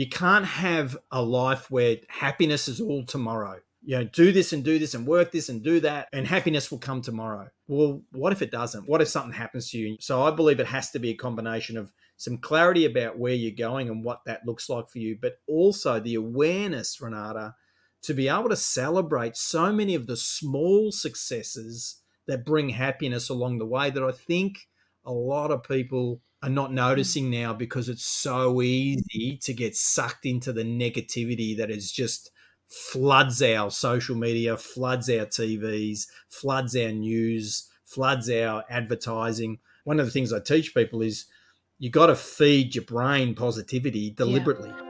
you can't have a life where happiness is all tomorrow. You know, do this and do this and work this and do that, and happiness will come tomorrow. Well, what if it doesn't? What if something happens to you? So I believe it has to be a combination of some clarity about where you're going and what that looks like for you, but also the awareness, Renata, to be able to celebrate so many of the small successes that bring happiness along the way that I think a lot of people are not noticing mm. now because it's so easy to get sucked into the negativity that is just floods our social media, floods our TVs, floods our news, floods our advertising. One of the things I teach people is you got to feed your brain positivity deliberately. Yeah.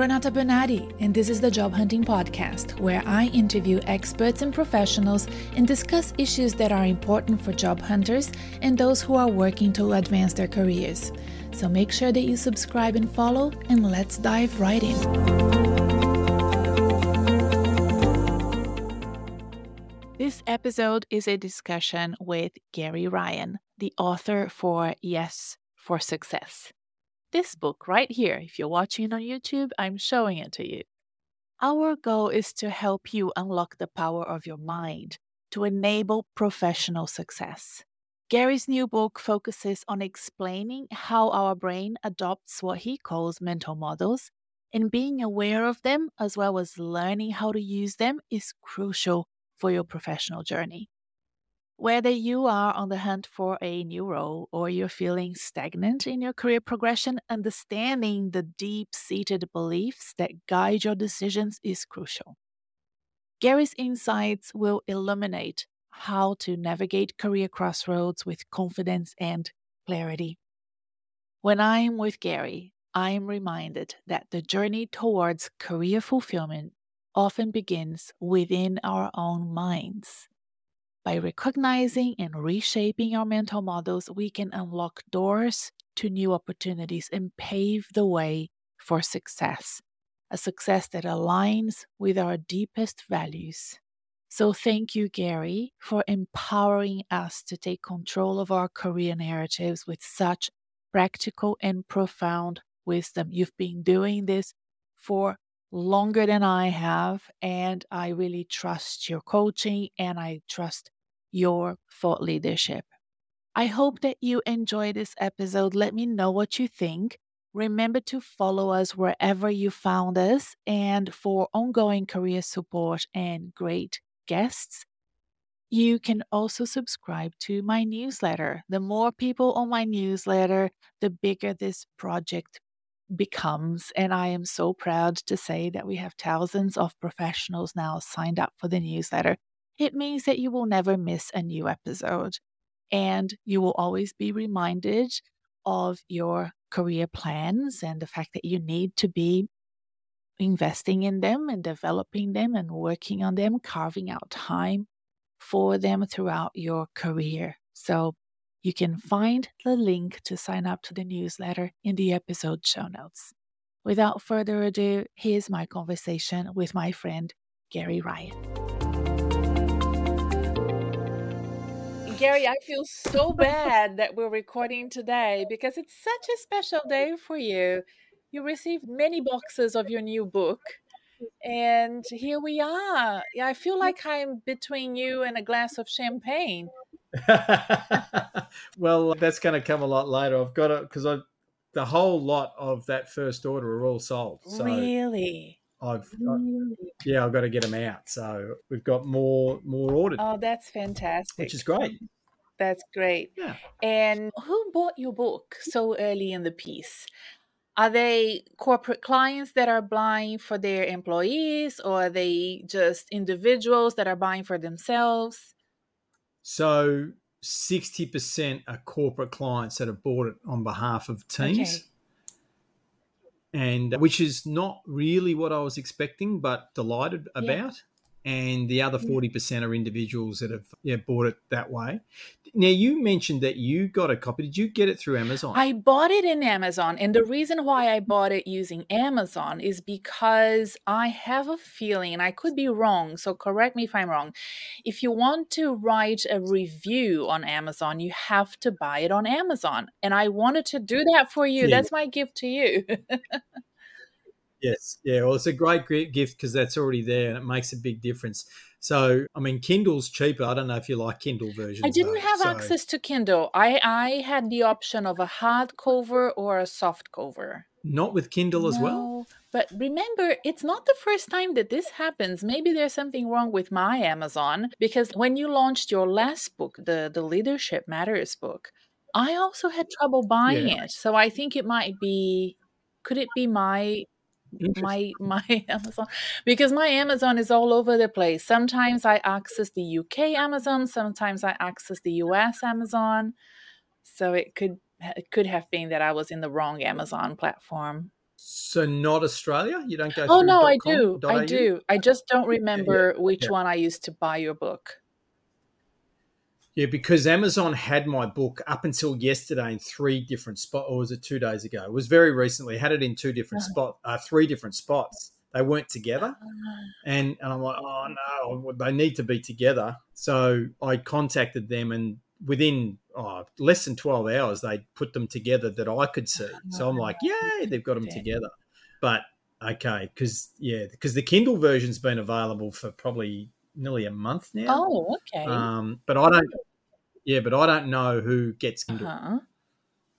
Renata Bernarde, and this is the Job Hunting Podcast, where I interview experts and professionals and discuss issues that are important for job hunters and those who are working to advance their careers. So make sure that you subscribe and follow, and let's dive right in. This episode is a discussion with Gary Ryan, the author for Yes for Success. This book right here, if you're watching on YouTube, I'm showing it to you. Our goal is to help you unlock the power of your mind to enable professional success. Gary's new book focuses on explaining how our brain adopts what he calls mental models, and being aware of them as well as learning how to use them is crucial for your professional journey. Whether you are on the hunt for a new role or you're feeling stagnant in your career progression, understanding the deep seated beliefs that guide your decisions is crucial. Gary's insights will illuminate how to navigate career crossroads with confidence and clarity. When I am with Gary, I am reminded that the journey towards career fulfillment often begins within our own minds. By recognizing and reshaping our mental models, we can unlock doors to new opportunities and pave the way for success, a success that aligns with our deepest values. So, thank you, Gary, for empowering us to take control of our career narratives with such practical and profound wisdom. You've been doing this for longer than I have. And I really trust your coaching and I trust your thought leadership. I hope that you enjoy this episode. Let me know what you think. Remember to follow us wherever you found us. And for ongoing career support and great guests, you can also subscribe to my newsletter. The more people on my newsletter, the bigger this project becomes. And I am so proud to say that we have thousands of professionals now signed up for the newsletter. It means that you will never miss a new episode and you will always be reminded of your career plans and the fact that you need to be investing in them and developing them and working on them, carving out time for them throughout your career. So you can find the link to sign up to the newsletter in the episode show notes. Without further ado, here's my conversation with my friend Gary Ryan. Gary, I feel so bad that we're recording today because it's such a special day for you. You received many boxes of your new book, and here we are. Yeah, I feel like I'm between you and a glass of champagne. well, that's going to come a lot later. I've got it because I the whole lot of that first order are all sold. So really? I've uh, got, yeah, I've got to get them out. So we've got more more ordered. Oh, that's fantastic. Which is great. That's great. Yeah. And who bought your book so early in the piece? Are they corporate clients that are buying for their employees, or are they just individuals that are buying for themselves? So, 60% are corporate clients that have bought it on behalf of teams. Okay. And which is not really what I was expecting, but delighted about. And the other 40% are individuals that have yeah, bought it that way. Now, you mentioned that you got a copy. Did you get it through Amazon? I bought it in Amazon. And the reason why I bought it using Amazon is because I have a feeling, and I could be wrong, so correct me if I'm wrong. If you want to write a review on Amazon, you have to buy it on Amazon. And I wanted to do that for you. Yeah. That's my gift to you. Yes, yeah. Well, it's a great gift because that's already there, and it makes a big difference. So, I mean, Kindle's cheaper. I don't know if you like Kindle versions. I didn't though, have so- access to Kindle. I I had the option of a hardcover or a soft cover. Not with Kindle as well. But remember, it's not the first time that this happens. Maybe there's something wrong with my Amazon because when you launched your last book, the the Leadership Matters book, I also had trouble buying Yeah. it. So I think it might be could it be my. My my Amazon because my Amazon is all over the place. Sometimes I access the UK Amazon, sometimes I access the US Amazon. So it could it could have been that I was in the wrong Amazon platform. So, not Australia. You don't go. Oh no, I do. I do. I just don't remember which yeah. one I used to buy your book. Yeah, because Amazon had my book up until yesterday in three different spots, or was it two days ago? It was very recently. Had it in two different Uh-huh. spot, uh, three different spots. They weren't together, Ah, and and I'm like, oh no, they need to be together. So I contacted them, and within oh, less than twelve hours, they put them together that I could see. So I'm like, yay, they've got them together. But okay, because yeah, because the Kindle version's been available for probably nearly a month now. Oh, okay. Um, but I don't. Yeah, but I don't know who gets Kindle. uh-huh.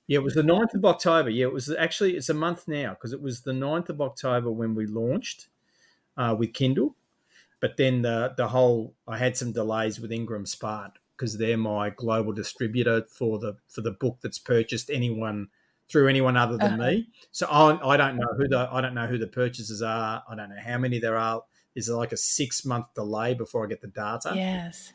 Yeah, it was the 9th of October. Yeah, it was actually it's a month now because it was the 9th of October when we launched uh, with Kindle. But then the the whole I had some delays with Ingram Spark because they're my global distributor for the for the book that's purchased anyone through anyone other than Uh-huh. me. So I, I don't know who the I don't know who the purchasers are. I don't know how many there are. Is there like a six month delay before I get the data? Yes.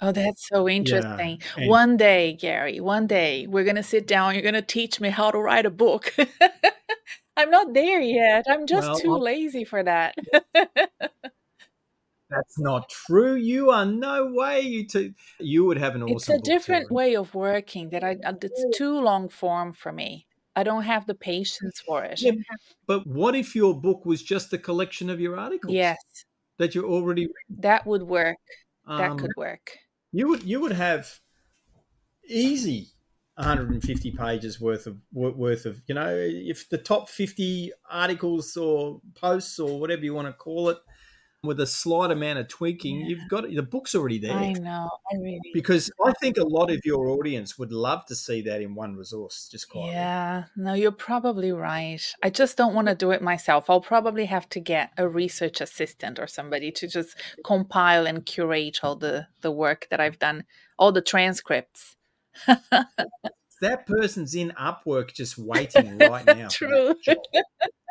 Oh, that's so interesting. and- One day, Gary, one day we're going to sit down. You're going to teach me how to write a book. I'm not there yet. I'm just Well, too I'll- lazy for that. That's not true. You are no way you to you would have an awesome. it's a book, different way of working that I uh, it's too long form for me. I don't have the patience for it. Yeah, but what if your book was just a collection of your articles? Yes, that you already. that would work. That Um, could work. You would you would have easy 150 pages worth of worth of you know if the top 50 articles or posts or whatever you want to call it with a slight amount of tweaking Yeah. you've got it the book's already there I know. I really. because i think a lot of your audience would love to see that in one resource just quietly Yeah, no, you're probably right. I just don't want to do it myself. I'll probably have to get a research assistant or somebody to just compile and curate all the the work that I've done, all the transcripts. that person's in upwork just waiting right now True.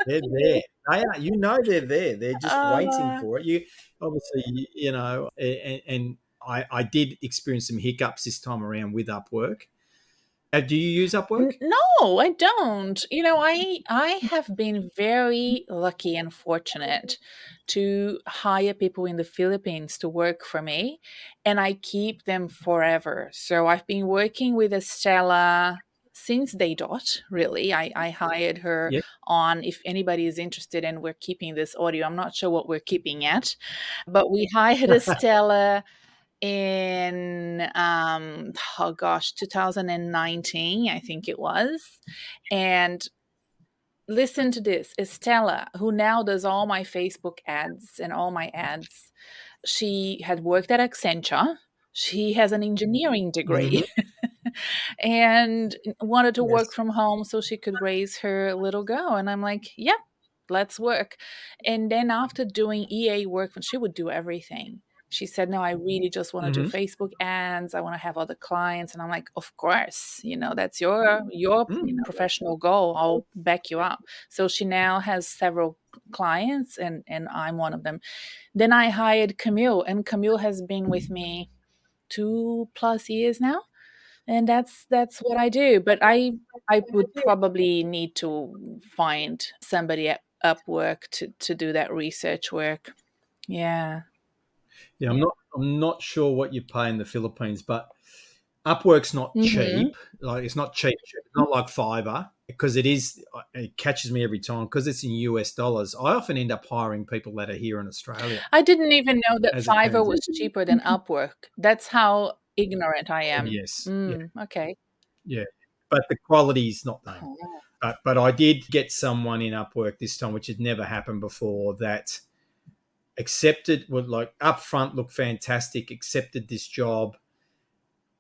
they're there. They are you know they're there. They're just Uh. waiting for it. You obviously you- you know and, and I, I did experience some hiccups this time around with upwork Uh, do you use upwork No, I don't. You know, I I have been very lucky and fortunate to hire people in the Philippines to work for me, and I keep them forever. So I've been working with Estella since day dot. Really, I I hired her Yep. on. If anybody is interested, and we're keeping this audio, I'm not sure what we're keeping at, but we hired Estella in um oh gosh 2019 i think it was. And listen to this estella who now does all my facebook ads and all my ads she had worked at accenture. She has an engineering degree. And wanted to work from home so she could raise her little girl. And i'm like yep let's work. And then after doing ea work when she would do everything she said no i really just want to do facebook ads. I want to have other clients. And i'm like of course you know that's your your Mm. professional goal. I'll back you up. So she now has several clients and and i'm one of them. Then i hired camille and camille has been with me two plus years now. And that's that's what i do. But i i would probably need to find somebody at upwork to to do that research work. Yeah Yeah, I'm not. I'm not sure what you pay in the Philippines, but Upwork's not Mhm. cheap. Like it's not cheap. It's not like Fiverr because it is. It catches me every time because it's in US dollars. I often end up hiring people that are here in Australia. I didn't even know that Fiverr was cheaper than Upwork. That's how ignorant I am. Yes, Okay. yeah. Mm, Okay. but the quality's not known. Oh. But but I did get someone in Upwork this time, which had never happened before. That accepted would like up front look fantastic, accepted this job,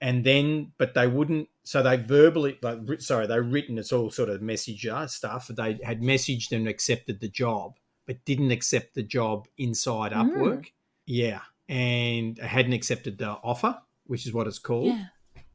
and then but they wouldn't. So they verbally like sorry they written it's all sort of messenger stuff. They had messaged and accepted the job, but didn't accept the job inside Mm. Upwork. Yeah, and hadn't accepted the offer, which is what it's called. Yeah.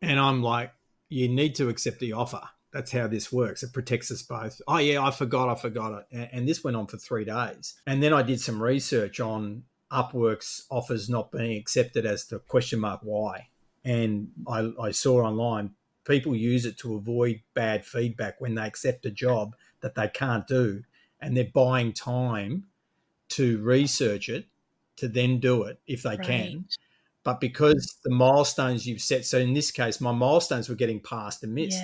And I'm like, you need to accept the offer. That's how this works. It protects us both. Oh, yeah, I forgot, I forgot it. And, and this went on for three days. And then I did some research on Upwork's offers not being accepted as to question mark why. And I, I saw online people use it to avoid bad feedback when they accept a job that they can't do. And they're buying time to research it to then do it if they can but because the milestones you've set so in this case my milestones were getting passed and missed.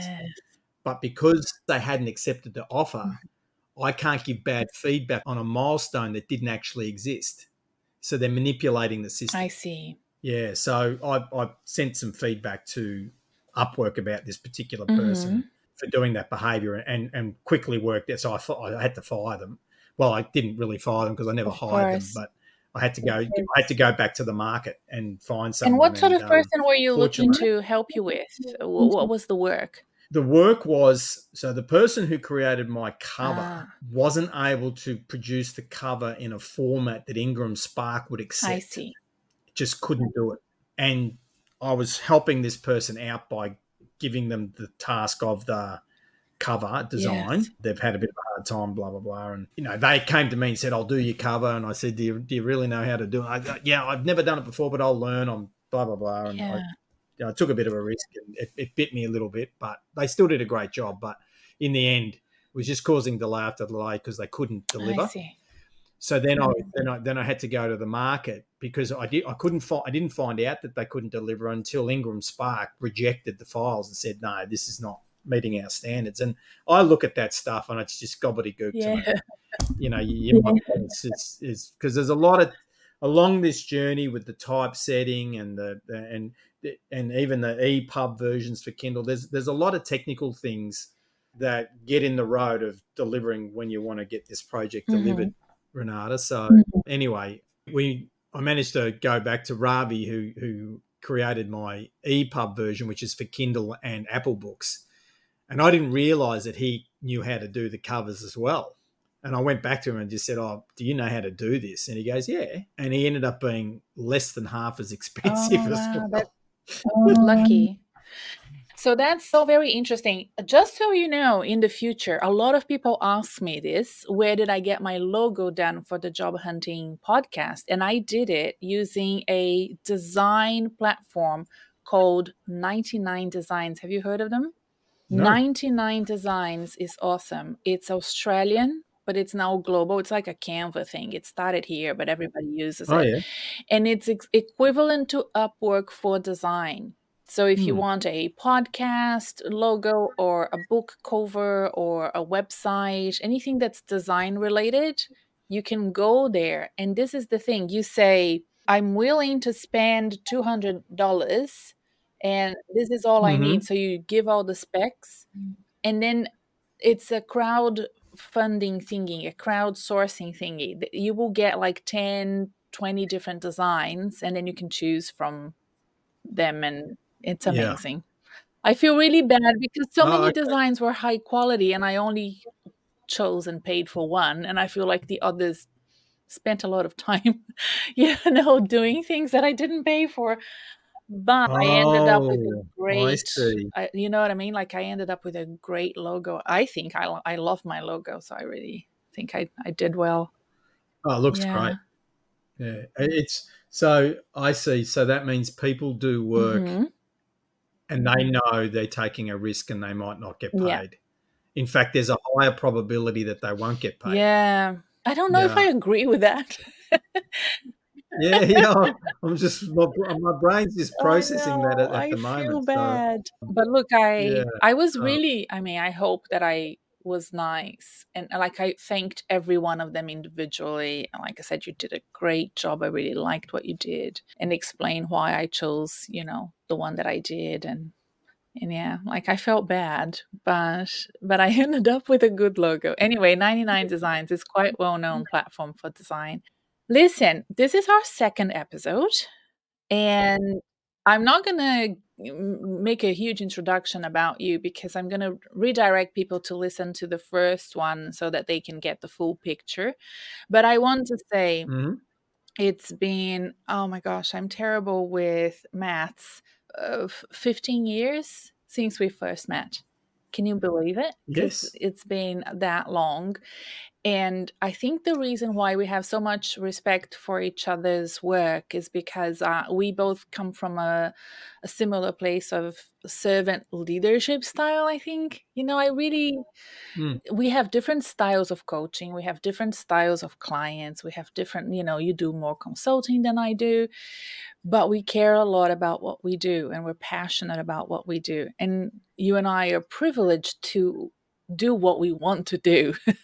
But because they hadn't accepted the offer Mm-hmm. i can't give bad feedback on a milestone that didn't actually exist so they're manipulating the system I see. yeah so I, I sent some feedback to upwork about this particular person Mm-hmm. for doing that behavior and and quickly worked it so i, I had to fire them well i didn't really fire them because i never Of hired course. them but I had to go. I had to go back to the market and find someone. And what sort of um, person were you looking to help you with? Wh- What was the work? The work was so the person who created my cover Ah. wasn't able to produce the cover in a format that Ingram Spark would accept. I see. Just couldn't do it. And I was helping this person out by giving them the task of the cover design. Yes. They've had a bit of a hard time, blah blah blah. And you know, they came to me and said, "I'll do your cover." And I said, "Do you, do you really know how to do it?" I "Yeah, I've never done it before, but I'll learn." I'm blah blah blah. And Yeah. know, I took a bit of a risk and it, it bit me a little bit, but they still did a great job. But in the end, it was just causing delay after delay because they couldn't deliver. So then I mm. then I then I had to go to the market because I did I couldn't find I didn't find out that they couldn't deliver until Ingram Spark rejected the files and said no, this is not meeting our standards. And I look at that stuff and it's just gobbledygook to me you know, you, you might, it's because there's a lot of along this journey with the typesetting and the, the and and even the EPUB versions for Kindle. There's there's a lot of technical things that get in the road of delivering when you want to get this project Mhm. delivered, Renata. So Mhm. anyway, we I managed to go back to Ravi who who created my EPUB version, which is for Kindle and Apple books. And I didn't realize that he knew how to do the covers as well. And I went back to him and just said, Oh, do you know how to do this? And he goes, Yeah. And he ended up being less than half as expensive Oh, as wow, well. that- Oh. Lucky. So that's so very interesting. Just so you know, in the future, a lot of people ask me this where did I get my logo done for the job hunting podcast? And I did it using a design platform called 99 Designs. Have you heard of them? No. 99 Designs is awesome. It's Australian, but it's now global. It's like a Canva thing. It started here, but everybody uses Oh, it yeah. and it's ex- equivalent to Upwork for design. So if you Hmm. want a podcast logo or a book cover or a website, anything that's design related, you can go there. And this is the thing you say, I'm willing to spend $200 and this is all I Mhm. need. So you give all the specs and then it's a crowd funding thingy, a crowdsourcing thingy. You will get like 10, 20 different designs and then you can choose from them and it's Yeah. amazing. I feel really bad because so Oh, many okay. designs were high quality and I only chose and paid for one and I feel like the others spent a lot of time you know doing things that I didn't pay for but I ended up with a Oh, I great. I, you know what I mean like I ended up with a great logo I think I, I love my logo so I really think I, I did well Oh, it looks Yeah. great. Yeah. It's so I see. So that means people do work Mhm. and they know they're taking a risk and they might not get paid. Yeah. In fact, there's a higher probability that they won't get paid. yeah I don't know if I agree with that yeah, yeah. I'm just my, my brain's just processing that at, at the moment. I feel bad. But look, I Yeah. I was really I mean, I hope that I was nice and like I thanked every one of them individually. And like I said, you did a great job. I really liked what you did and explain why I chose, you know, the one that I did and and yeah, like I felt bad, but but I ended up with a good logo. Anyway, 99 Designs is quite well known platform for design. Listen, this is our second episode, and I'm not gonna make a huge introduction about you because I'm gonna redirect people to listen to the first one so that they can get the full picture. But I want to say Mhm. it's been oh my gosh i'm terrible with maths of 15 years since we first met can you believe it? Yes. it's been that long and i think the reason why we have so much respect for each other's work is because uh, we both come from a, a similar place of servant leadership style i think you know i really Mm. we have different styles of coaching we have different styles of clients we have different you know you do more consulting than i do but we care a lot about what we do and we're passionate about what we do and you and i are privileged to do what we want to do.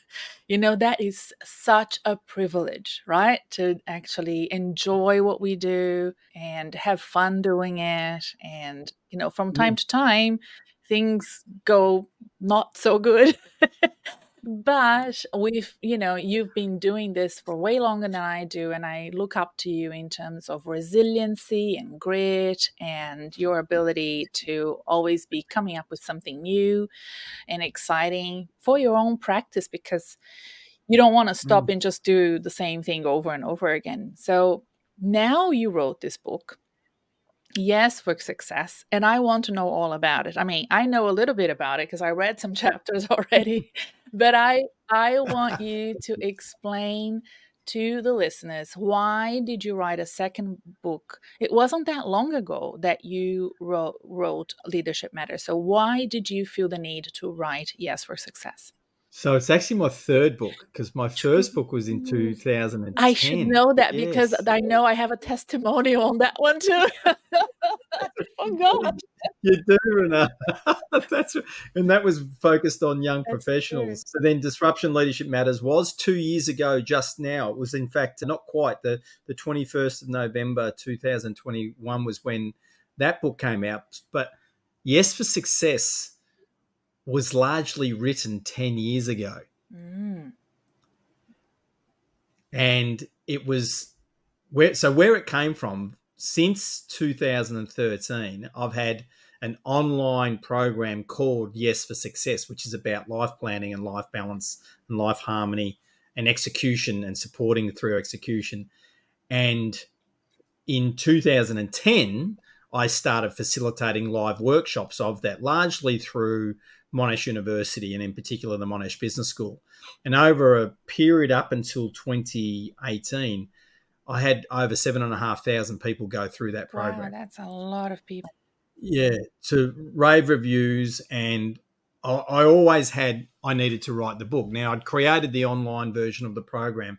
You know that is such a privilege right? To actually enjoy what we do and have fun doing it. And you know from mm. time to time things go not so good but we've you know you've been doing this for way longer than i do and i look up to you in terms of resiliency and grit and your ability to always be coming up with something new and exciting for your own practice because you don't want to stop mm. and just do the same thing over and over again so now you wrote this book Yes, for success. And I want to know all about it. I mean, I know a little bit about it because I read some chapters already, but I I want you to explain to the listeners why did you write a second book? It wasn't that long ago that you wrote, wrote Leadership Matters. So why did you feel the need to write Yes for Success? So it's actually my third book because my first book was in 2010. I should know that because I know I have a testimonial on that one too. Oh, I forgot. You do, Renee. That's and that was focused on young That's professionals. So then, Disruption Leadership Matters was two years ago. Just now, it was in fact not quite the the twenty first of November, two thousand twenty one, was when that book came out. But Yes for Success was largely written ten years ago. Mm. and it was where so where it came from since 2013 i've had an online program called yes for success which is about life planning and life balance and life harmony and execution and supporting through execution and in 2010 i started facilitating live workshops of that largely through monash university and in particular the monash business school and over a period up until 2018, I had over seven and a half thousand people go through that program. Wow, that's a lot of people. Yeah, to rave reviews, and I, I always had I needed to write the book. Now I'd created the online version of the program,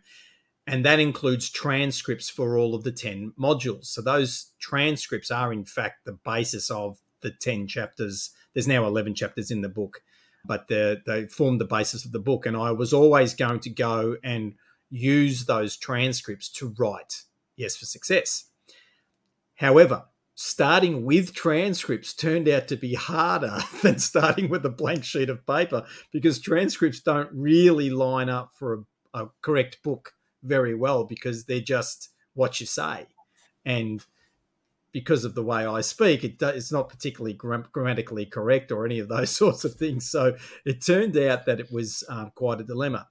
and that includes transcripts for all of the ten modules. So those transcripts are in fact the basis of the ten chapters. There's now eleven chapters in the book, but the, they formed the basis of the book. And I was always going to go and use those transcripts to write Yes for Success. However, starting with transcripts turned out to be harder than starting with a blank sheet of paper because transcripts don't really line up for a, a correct book very well because they're just what you say. And because of the way I speak, it it's not particularly gram- grammatically correct or any of those sorts of things. So it turned out that it was um, quite a dilemma.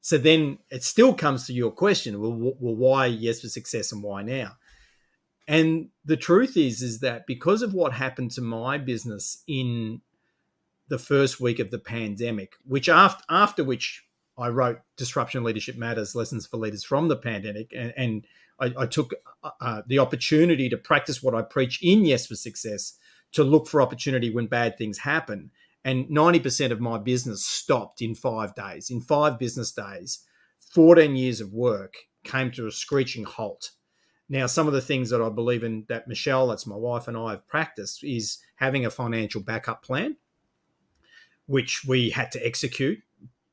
So then it still comes to your question: Well, well, why yes for success and why now? And the truth is, is that because of what happened to my business in the first week of the pandemic, which after after which I wrote Disruption Leadership Matters: Lessons for Leaders from the Pandemic, and, and I, I, took uh, the opportunity to practice what I preach in Yes for Success to look for opportunity when bad things happen. And 90% of my business stopped in five days. In five business days, 14 years of work came to a screeching halt. Now, some of the things that I believe in that Michelle, that's my wife, and I have practiced is having a financial backup plan, which we had to execute.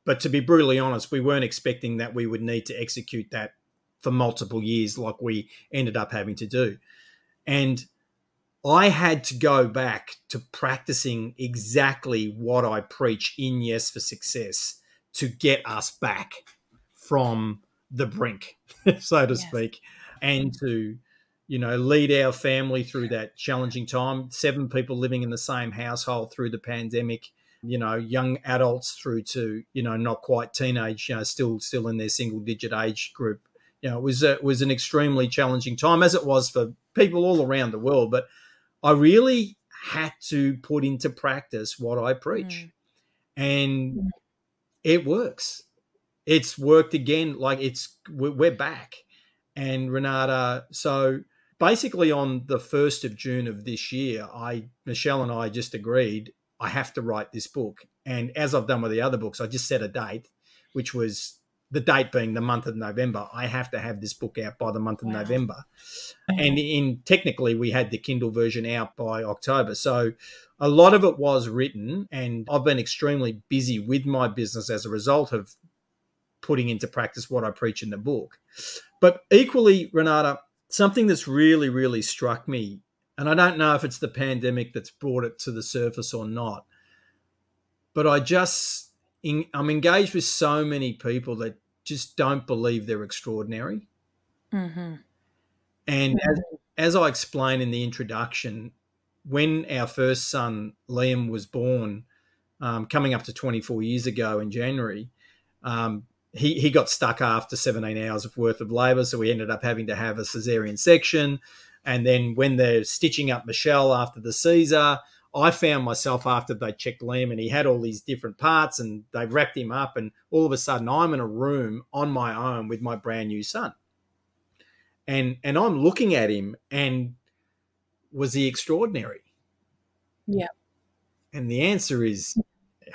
But to be brutally honest, we weren't expecting that we would need to execute that for multiple years like we ended up having to do. And I had to go back to practicing exactly what I preach in Yes for Success to get us back from the brink, so to yes. speak and to you know lead our family through that challenging time seven people living in the same household through the pandemic you know young adults through to you know not quite teenage you know still still in their single digit age group you know it was a, was an extremely challenging time as it was for people all around the world but i really had to put into practice what i preach mm. and mm. it works it's worked again like it's we're back and Renata. So basically, on the first of June of this year, I Michelle and I just agreed I have to write this book. And as I've done with the other books, I just set a date, which was the date being the month of November. I have to have this book out by the month of wow. November. And in technically, we had the Kindle version out by October. So a lot of it was written, and I've been extremely busy with my business as a result of putting into practice what I preach in the book. But equally, Renata, something that's really, really struck me, and I don't know if it's the pandemic that's brought it to the surface or not, but I just, I'm engaged with so many people that just don't believe they're extraordinary. Mm-hmm. And as, as I explained in the introduction, when our first son, Liam, was born, um, coming up to 24 years ago in January, um, he, he got stuck after 17 hours of worth of labor. So we ended up having to have a cesarean section. And then when they're stitching up Michelle after the Caesar, I found myself after they checked Liam and he had all these different parts and they wrapped him up. And all of a sudden, I'm in a room on my own with my brand new son. And, and I'm looking at him and was he extraordinary? Yeah. And the answer is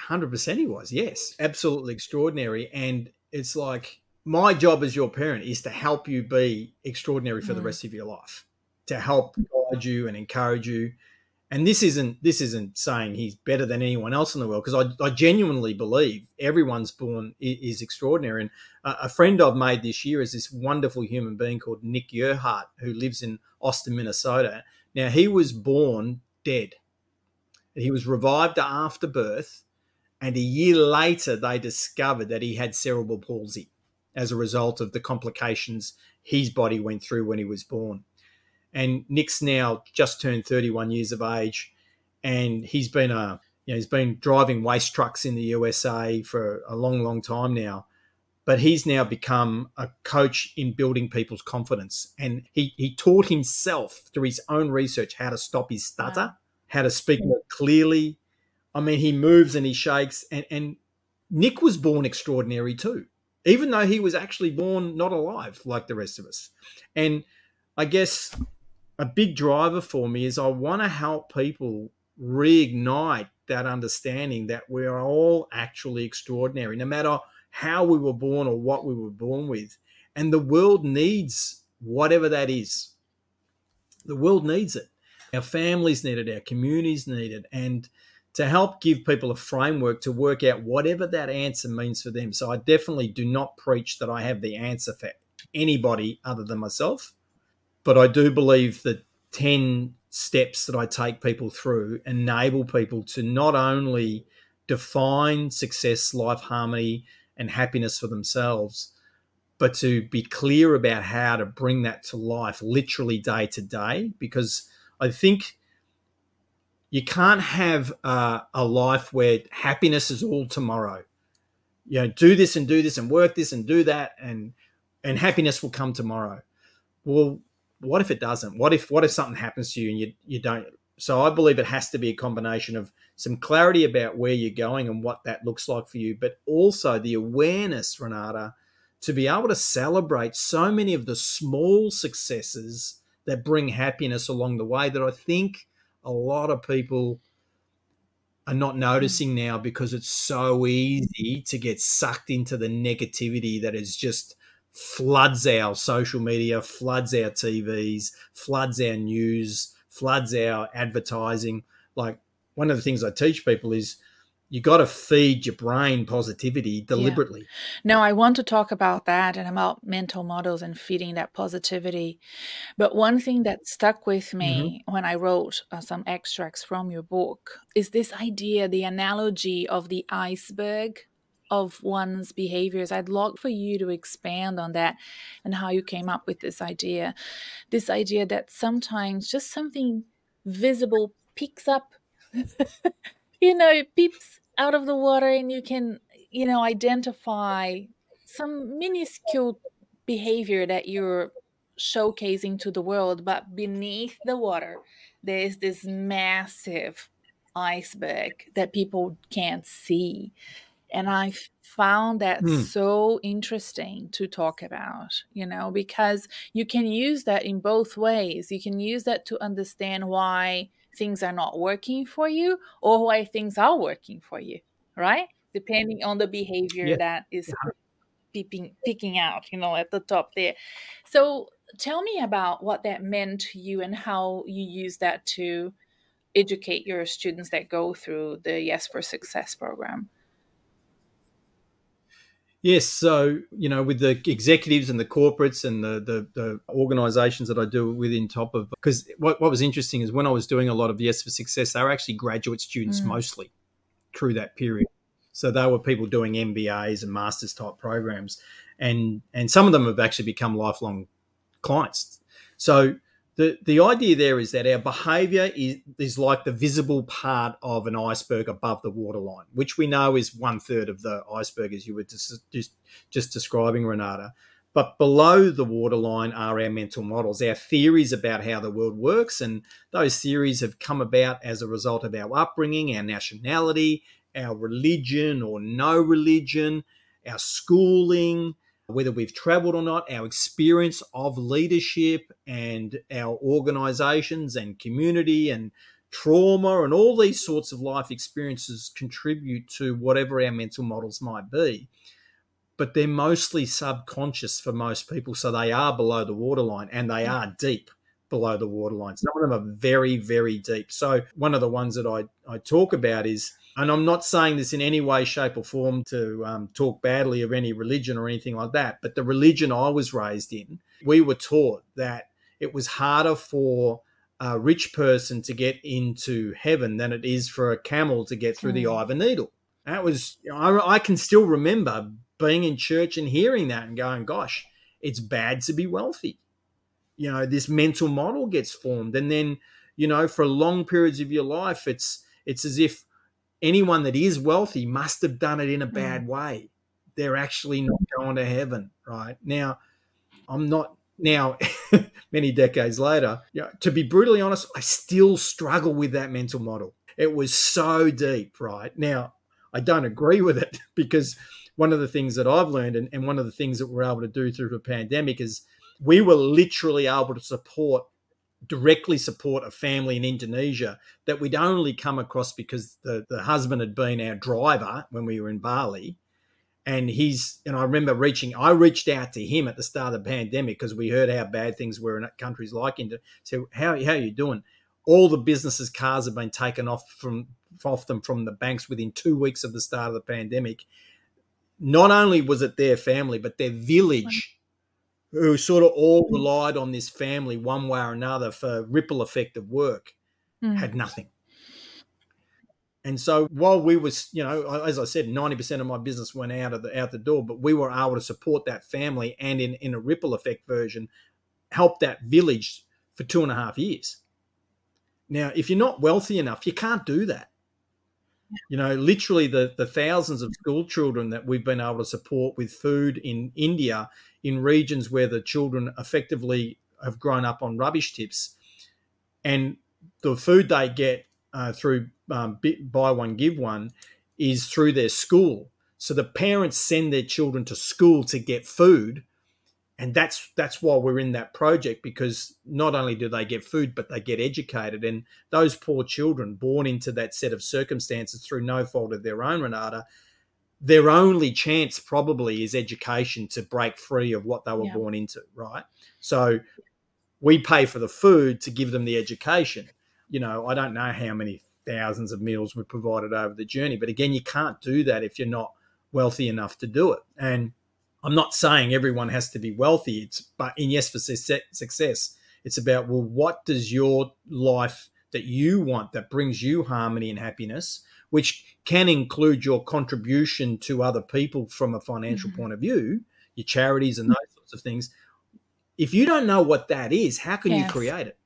100% he was. Yes, absolutely extraordinary. And it's like my job as your parent is to help you be extraordinary for mm. the rest of your life, to help guide you and encourage you. And this isn't this isn't saying he's better than anyone else in the world because I, I genuinely believe everyone's born is, is extraordinary. And a, a friend I've made this year is this wonderful human being called Nick Yerhart who lives in Austin, Minnesota. Now he was born dead. He was revived after birth and a year later, they discovered that he had cerebral palsy as a result of the complications his body went through when he was born. And Nick's now just turned 31 years of age, and he's been a you know, he's been driving waste trucks in the USA for a long, long time now. But he's now become a coach in building people's confidence. And he, he taught himself through his own research how to stop his stutter, wow. how to speak more clearly, I mean, he moves and he shakes. And, and Nick was born extraordinary too, even though he was actually born not alive like the rest of us. And I guess a big driver for me is I want to help people reignite that understanding that we're all actually extraordinary, no matter how we were born or what we were born with. And the world needs whatever that is. The world needs it. Our families need it, our communities need it. And to help give people a framework to work out whatever that answer means for them. So I definitely do not preach that I have the answer for anybody other than myself, but I do believe that 10 steps that I take people through enable people to not only define success, life, harmony, and happiness for themselves, but to be clear about how to bring that to life literally day to day. Because I think you can't have uh, a life where happiness is all tomorrow. You know, do this and do this and work this and do that, and and happiness will come tomorrow. Well, what if it doesn't? What if what if something happens to you and you you don't? So I believe it has to be a combination of some clarity about where you're going and what that looks like for you, but also the awareness, Renata, to be able to celebrate so many of the small successes that bring happiness along the way that I think a lot of people are not noticing now because it's so easy to get sucked into the negativity that is just floods our social media, floods our TVs, floods our news, floods our advertising. Like one of the things I teach people is you got to feed your brain positivity deliberately. Yeah. No, I want to talk about that and about mental models and feeding that positivity. But one thing that stuck with me mm-hmm. when I wrote uh, some extracts from your book is this idea, the analogy of the iceberg of one's behaviors. I'd love for you to expand on that and how you came up with this idea. This idea that sometimes just something visible peeks up you know, peeps out of the water and you can, you know, identify some minuscule behavior that you're showcasing to the world, but beneath the water, there is this massive iceberg that people can't see. And I found that mm. so interesting to talk about, you know, because you can use that in both ways. You can use that to understand why things are not working for you or why things are working for you, right? Depending on the behavior yeah. that is yeah. peeping, picking out, you know, at the top there. So tell me about what that meant to you and how you use that to educate your students that go through the Yes for Success program. Yes, so you know, with the executives and the corporates and the the, the organisations that I do within top of, because what, what was interesting is when I was doing a lot of Yes for Success, they were actually graduate students mm. mostly through that period. So they were people doing MBAs and masters type programs, and and some of them have actually become lifelong clients. So the the idea there is that our behavior is is like the visible part of an iceberg above the waterline, which we know is one third of the iceberg, as you were just just, just describing, Renata. But below the waterline are our mental models, our theories about how the world works, and those theories have come about as a result of our upbringing, our nationality, our religion or no religion, our schooling, whether we've traveled or not, our experience of leadership and our organizations and community and trauma and all these sorts of life experiences contribute to whatever our mental models might be. But they're mostly subconscious for most people. So they are below the waterline and they mm. are deep below the waterline. Some mm. of them are very, very deep. So one of the ones that I, I talk about is and I'm not saying this in any way, shape, or form to um, talk badly of any religion or anything like that. But the religion I was raised in, we were taught that it was harder for a rich person to get into heaven than it is for a camel to get through mm. the hmm. eye of a needle. That was, I, I can still remember being in church and hearing that and going, gosh, it's bad to be wealthy. You know, this mental model gets formed. And then, you know, for long periods of your life, it's, it's as if anyone that is wealthy must have done it in a mm. bad way. They're actually not going to heaven, right? Now, I'm not now many decades later, you know, to be brutally honest, I still struggle with that mental model. It was so deep, right? Now, I don't agree with it because one of the things that I've learned and, and one of the things that we're able to do through the pandemic is we were literally able to support directly support a family in Indonesia that we'd only come across because the, the husband had been our driver when we were in Bali. And he's, and I remember reaching, I reached out to him at the start of the pandemic because we heard how bad things were in countries like India. So, how, how are you doing? All the businesses' cars have been taken off from off them from the banks within two weeks of the start of the pandemic. Not only was it their family, but their village who sort of all mm. relied on this family one way or another for ripple effect of work, mm. had nothing. And so while we was, you know, as I said, 90% of my business went out of the out the door, but we were able to support that family and in, in a ripple effect version, help that village for two and a half years. Now, if you're not wealthy enough, you can't do that. You know, literally the, the thousands of school children that we've been able to support with food in India in regions where the children effectively have grown up on rubbish tips, and the food they get uh, through um, buy one give one is through their school. So the parents send their children to school to get food, and that's that's why we're in that project because not only do they get food, but they get educated. And those poor children born into that set of circumstances through no fault of their own, Renata, their only chance probably is education to break free of what they were Yeah. born into, right? So we pay for the food to give them the education. You know, I don't know how many thousands of meals we provided over the journey, but again, you can't do that if you're not wealthy enough to do it. And I'm not saying everyone has to be wealthy. It's but in yes for success, success, it's about well, what does your life that you want that brings you harmony and happiness, which can include your contribution to other people from a financial Mhm. point of view, your charities and those sorts of things. If you don't know what that is, how can you create it?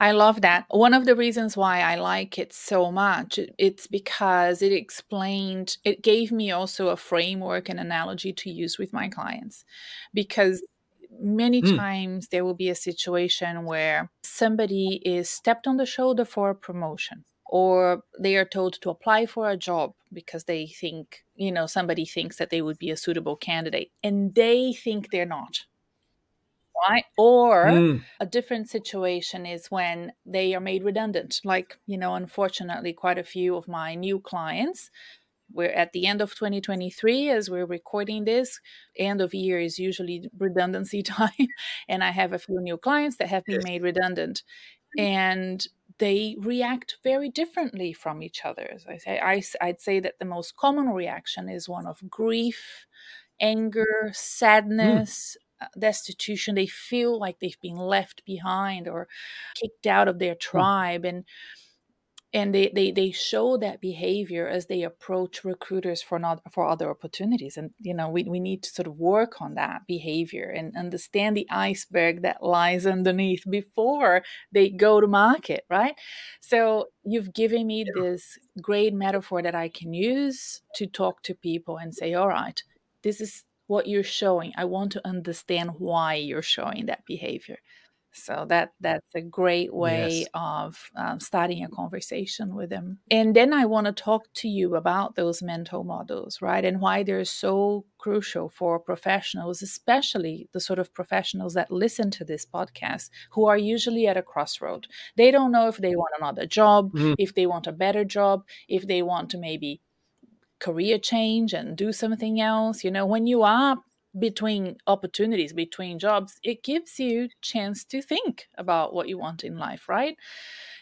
I love that. One of the reasons why I like it so much, it's because it explained, it gave me also a framework and analogy to use with my clients. Because many Mm. times there will be a situation where somebody is stepped on the shoulder for a promotion or they are told to apply for a job because they think, you know, somebody thinks that they would be a suitable candidate and they think they're not. Right? Or Mm. a different situation is when they are made redundant. Like, you know, unfortunately, quite a few of my new clients. We're at the end of 2023 as we're recording this. End of year is usually redundancy time. And I have a few new clients that have been Yes. made redundant. And they react very differently from each other. As I say, I, I'd say that the most common reaction is one of grief, anger, sadness, uh, destitution. They feel like they've been left behind or kicked out of their tribe, and and they, they they show that behavior as they approach recruiters for not for other opportunities. And you know, we we need to sort of work on that behavior and understand the iceberg that lies underneath before they go to market, right? So you've given me this great metaphor that I can use to talk to people and say, all right, this is what you're showing. I want to understand why you're showing that behavior. So that that's a great way Yes. of um, starting a conversation with them. And then I want to talk to you about those mental models, right? And why they're so crucial for professionals, especially the sort of professionals that listen to this podcast, who are usually at a crossroad. They don't know if they want another job, Mm. if they want a better job, if they want to maybe career change and do something else. You know, when you are between opportunities, between jobs, it gives you chance to think about what you want in life, right?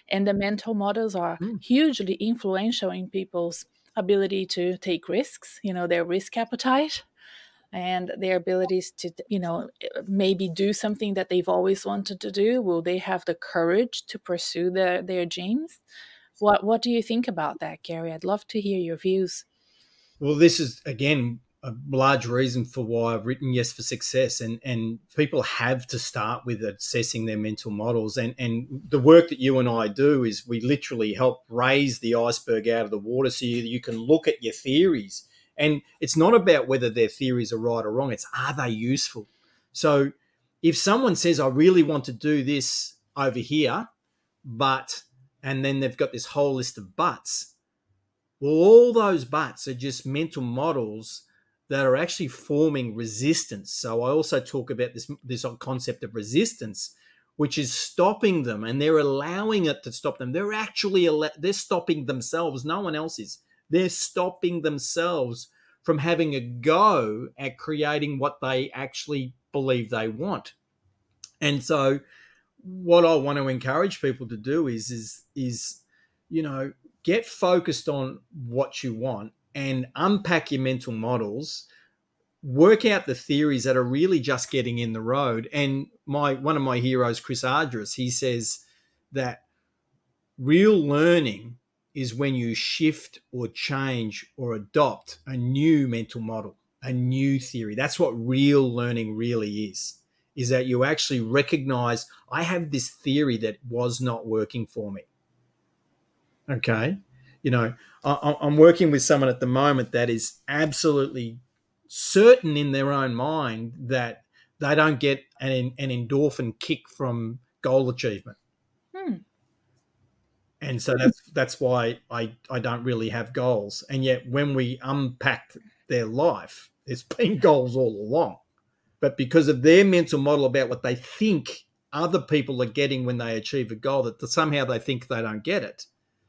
And the mental models are Mm. hugely influential in people's ability to take risks, you know, their risk appetite and their abilities to, you know, maybe do something that they've always wanted to do. Will they have the courage to pursue their, their dreams? What what do you think about that, Gary? I'd love to hear your views. Well, this is again a large reason for why I've written Yes for Success, and and people have to start with assessing their mental models, and and the work that you and I do is we literally help raise the iceberg out of the water, so you, you can look at your theories, and it's not about whether their theories are right or wrong; it's are they useful. So, if someone says, "I really want to do this over here," but and then they've got this whole list of buts well, all those buts are just mental models that are actually forming resistance. So I also talk about this this concept of resistance, which is stopping them, and they're allowing it to stop them. They're actually they're stopping themselves. No one else is. They're stopping themselves from having a go at creating what they actually believe they want. And so, what I want to encourage people to do is is is you know get focused on what you want and unpack your mental models work out the theories that are really just getting in the road. And my one of my heroes chris argyris he says that real learning is when you shift or change or adopt a new mental model a new theory. That's what real learning really is is that you actually recognize i have this theory that was not working for me. Okay you know I, i'm working with someone at the moment that is absolutely certain in their own mind that they don't get an, an endorphin kick from goal achievement. Hmm. and so that's that's why I, I don't really have goals. And yet when we unpack their life there's been goals all along. But because of their mental model about what they think other people are getting when they achieve a goal that somehow they think they don't get it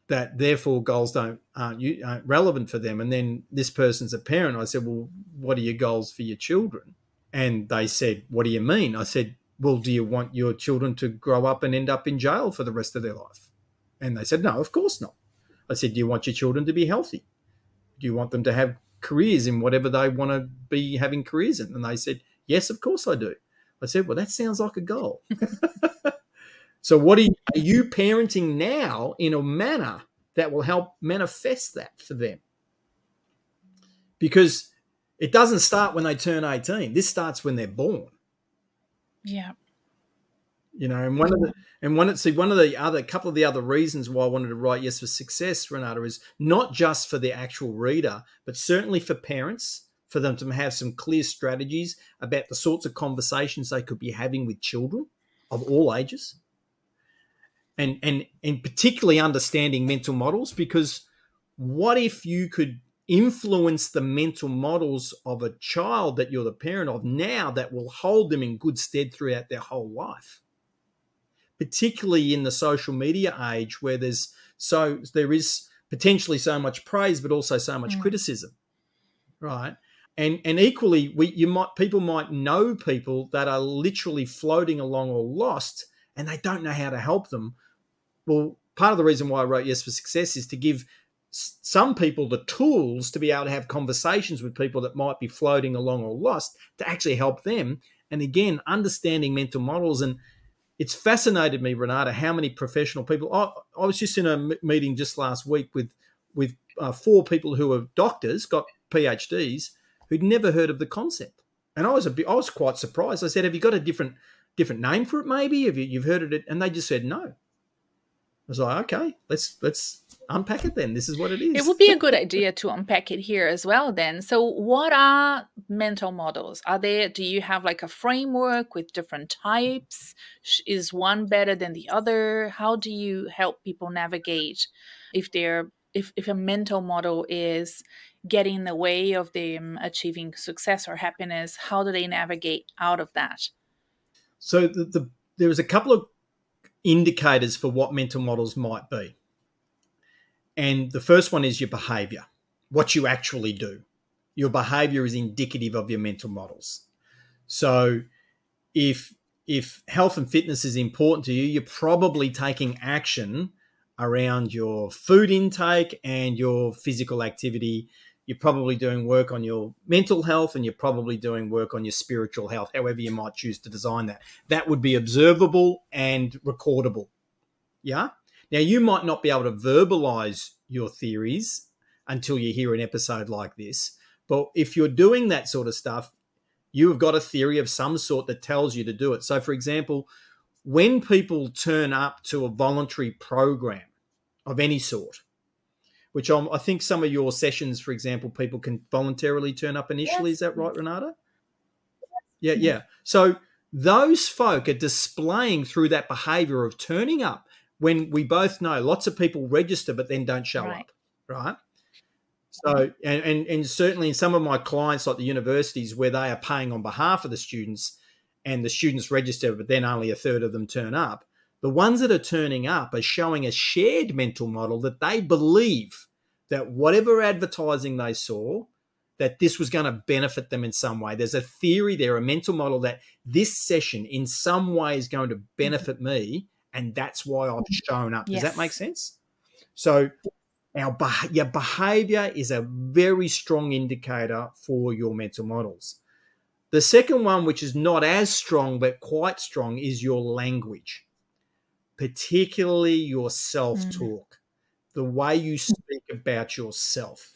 that therefore goals don't aren't, aren't relevant for them. And then this person's a parent. I said, well, what are your goals for your children? And they said, what do you mean? I said, well, do you want your children to grow up and end up in jail for the rest of their life? And they said, no, of course not. I said, do you want your children to be healthy? Do you want them to have careers in whatever they want to be having careers in? And they said, yes, of course I do. I said, well, that sounds like a goal. So, what are you, are you parenting now in a manner that will help manifest that for them? Because it doesn't start when they turn 18. This starts when they're born. Yeah. You know, and one of the and one see one of the other couple of the other reasons why I wanted to write Yes for Success, Renata, is not just for the actual reader, but certainly for parents, for them to have some clear strategies about the sorts of conversations they could be having with children of all ages and and and particularly understanding mental models because what if you could influence the mental models of a child that you're the parent of now that will hold them in good stead throughout their whole life particularly in the social media age where there's so there is potentially so much praise but also so much mm. criticism right and and equally we you might people might know people that are literally floating along or lost and they don't know how to help them well, part of the reason why I wrote Yes for Success is to give some people the tools to be able to have conversations with people that might be floating along or lost to actually help them. And again, understanding mental models. And it's fascinated me, Renata, how many professional people. I, I was just in a meeting just last week with with uh, four people who are doctors, got PhDs, who'd never heard of the concept. And I was a bit, I was quite surprised. I said, "Have you got a different different name for it? Maybe have you you've heard of it?" And they just said no was like, okay, let's let's unpack it then. This is what it is. It would be a good idea to unpack it here as well then. So what are mental models? Are there do you have like a framework with different types? Is one better than the other? How do you help people navigate if they're if, if a mental model is getting in the way of them achieving success or happiness, how do they navigate out of that? So the, the there was a couple of indicators for what mental models might be. And the first one is your behavior, what you actually do. Your behavior is indicative of your mental models. So if if health and fitness is important to you, you're probably taking action around your food intake and your physical activity you're probably doing work on your mental health and you're probably doing work on your spiritual health, however you might choose to design that. That would be observable and recordable. Yeah. Now, you might not be able to verbalize your theories until you hear an episode like this. But if you're doing that sort of stuff, you have got a theory of some sort that tells you to do it. So, for example, when people turn up to a voluntary program of any sort, which I'm, i think some of your sessions, for example, people can voluntarily turn up initially. Yes. Is that right, Renata? Yeah, yeah. So those folk are displaying through that behavior of turning up when we both know lots of people register but then don't show right. up, right? So, and, and, and certainly in some of my clients, like the universities, where they are paying on behalf of the students and the students register, but then only a third of them turn up, the ones that are turning up are showing a shared mental model that they believe that whatever advertising they saw, that this was going to benefit them in some way. There's a theory there, a mental model that this session in some way is going to benefit me, and that's why I've shown up. Yes. Does that make sense? So, our your behavior is a very strong indicator for your mental models. The second one, which is not as strong but quite strong, is your language particularly your self talk. Mm. The way you speak about yourself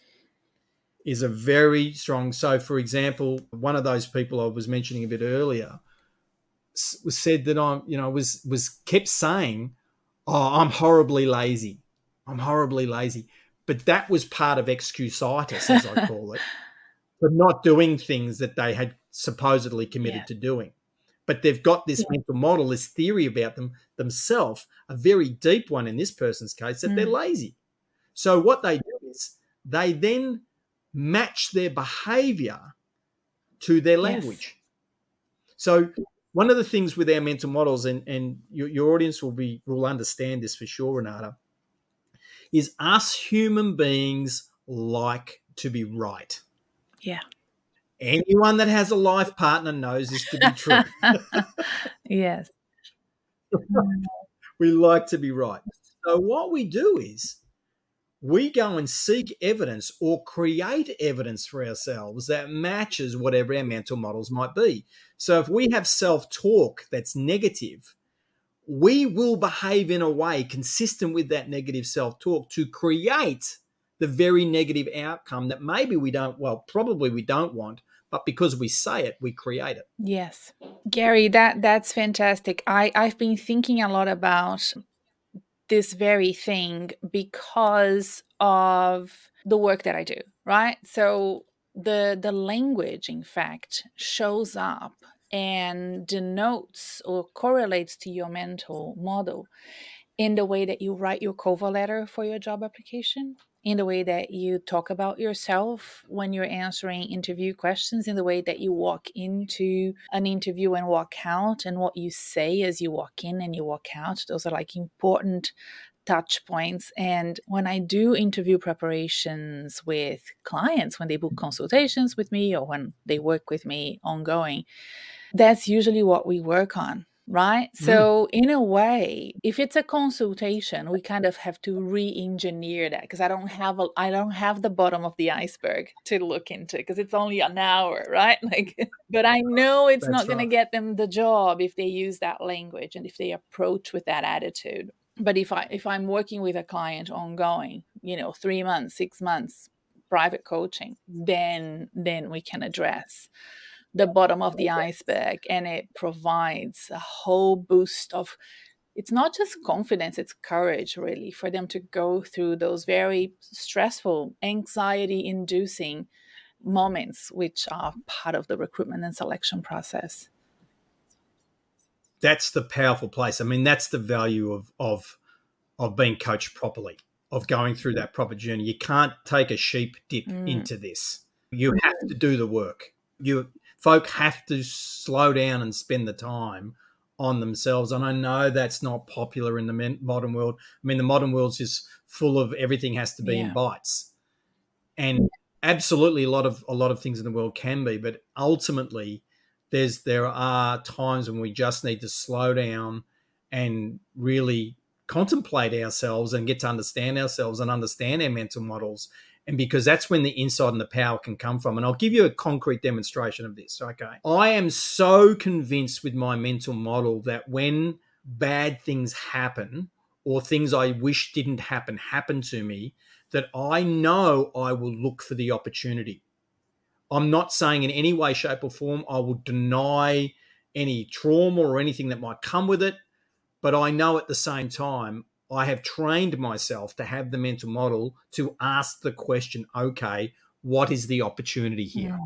is a very strong. So, for example, one of those people I was mentioning a bit earlier was said that I'm, you know, was was kept saying, "Oh, I'm horribly lazy. I'm horribly lazy." But that was part of excusitis, as I call it, for not doing things that they had supposedly committed yeah. to doing but they've got this yeah. mental model, this theory about them themselves, a very deep one in this person's case, that mm. they're lazy. So what they do is they then match their behavior to their language. Yes. So one of the things with our mental models, and, and your, your audience will be will understand this for sure, Renata, is us human beings like to be right. Yeah. Anyone that has a life partner knows this to be true. yes. we like to be right. So, what we do is we go and seek evidence or create evidence for ourselves that matches whatever our mental models might be. So, if we have self talk that's negative, we will behave in a way consistent with that negative self talk to create the very negative outcome that maybe we don't, well, probably we don't want, but because we say it, we create it. Yes. Gary, that that's fantastic. I I've been thinking a lot about this very thing because of the work that I do, right? So the the language in fact shows up and denotes or correlates to your mental model in the way that you write your cover letter for your job application in the way that you talk about yourself when you're answering interview questions, in the way that you walk into an interview and walk out, and what you say as you walk in and you walk out. Those are like important touch points. And when I do interview preparations with clients, when they book consultations with me or when they work with me ongoing, that's usually what we work on right? Mm. so in a way if it's a consultation we kind of have to re-engineer that because i don't have a i don't have the bottom of the iceberg to look into because it's only an hour right? Like but i know it's That's not going to get them the job if they use that language and if they approach with that attitude. But if i if i'm working with a client ongoing you know 3 months 6 months private coaching then then we can address the bottom of the iceberg and it provides a whole boost of it's not just confidence it's courage really for them to go through those very stressful anxiety inducing moments which are part of the recruitment and selection process. That's the powerful place. I mean that's the value of of of being coached properly of going through that proper journey. You can't take a sheep dip mm. into this. You have to do the work. You folk have to slow down and spend the time on themselves. And I know that's not popular in the modern world. I mean, the modern world's just full of everything has to be yeah. in bites, and absolutely a lot of a lot of things in the world can be, but ultimately, there's there are times when we just need to slow down and really contemplate ourselves and get to understand ourselves and understand our mental models and because that's when the insight and the power can come from. And I'll give you a concrete demonstration of this. Okay. I am so convinced with my mental model that when bad things happen or things I wish didn't happen happen to me, that I know I will look for the opportunity. I'm not saying in any way, shape, or form I will deny any trauma or anything that might come with it. But I know at the same time, I have trained myself to have the mental model to ask the question, okay, what is the opportunity here? Yeah.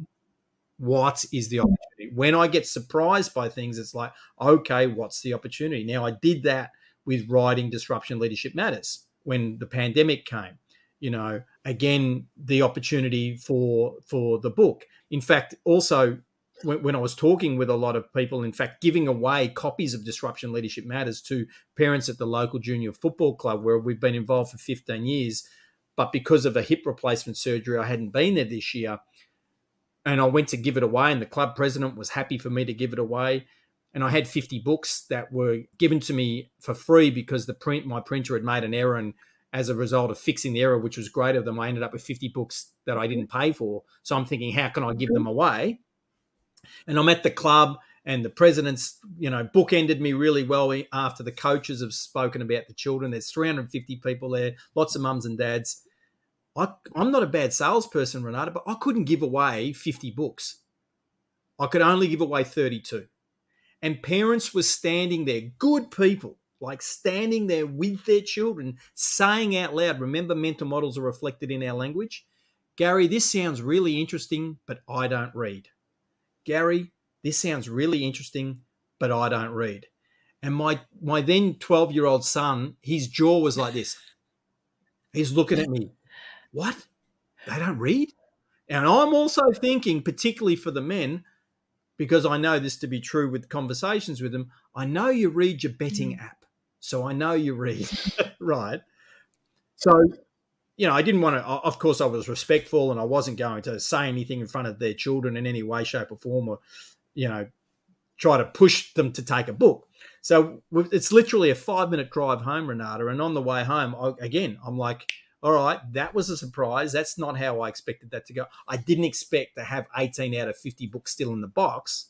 What is the opportunity? When I get surprised by things, it's like, okay, what's the opportunity? Now, I did that with writing Disruption Leadership Matters when the pandemic came. You know, again, the opportunity for for the book. In fact, also when, when I was talking with a lot of people, in fact, giving away copies of Disruption Leadership Matters to parents at the local junior football club where we've been involved for 15 years. But because of a hip replacement surgery, I hadn't been there this year. And I went to give it away, and the club president was happy for me to give it away. And I had 50 books that were given to me for free because the print my printer had made an error and as a result of fixing the error, which was greater than I ended up with 50 books that I didn't pay for. So I'm thinking, how can I give them away? And I'm at the club, and the president's, you know, book ended me really well after the coaches have spoken about the children. There's 350 people there, lots of mums and dads. I, I'm not a bad salesperson, Renata, but I couldn't give away 50 books. I could only give away 32. And parents were standing there, good people, like standing there with their children, saying out loud, remember, mental models are reflected in our language. Gary, this sounds really interesting, but I don't read. Gary, this sounds really interesting, but I don't read. And my my then 12 year old son, his jaw was like this. He's looking at me. What? They don't read? And I'm also thinking, particularly for the men, because I know this to be true with conversations with them, I know you read your betting mm. app. So I know you read, right? So, you know, I didn't want to, of course, I was respectful and I wasn't going to say anything in front of their children in any way, shape, or form or, you know, try to push them to take a book. So it's literally a five minute drive home, Renata. And on the way home, I, again, I'm like, all right, that was a surprise. That's not how I expected that to go. I didn't expect to have 18 out of 50 books still in the box.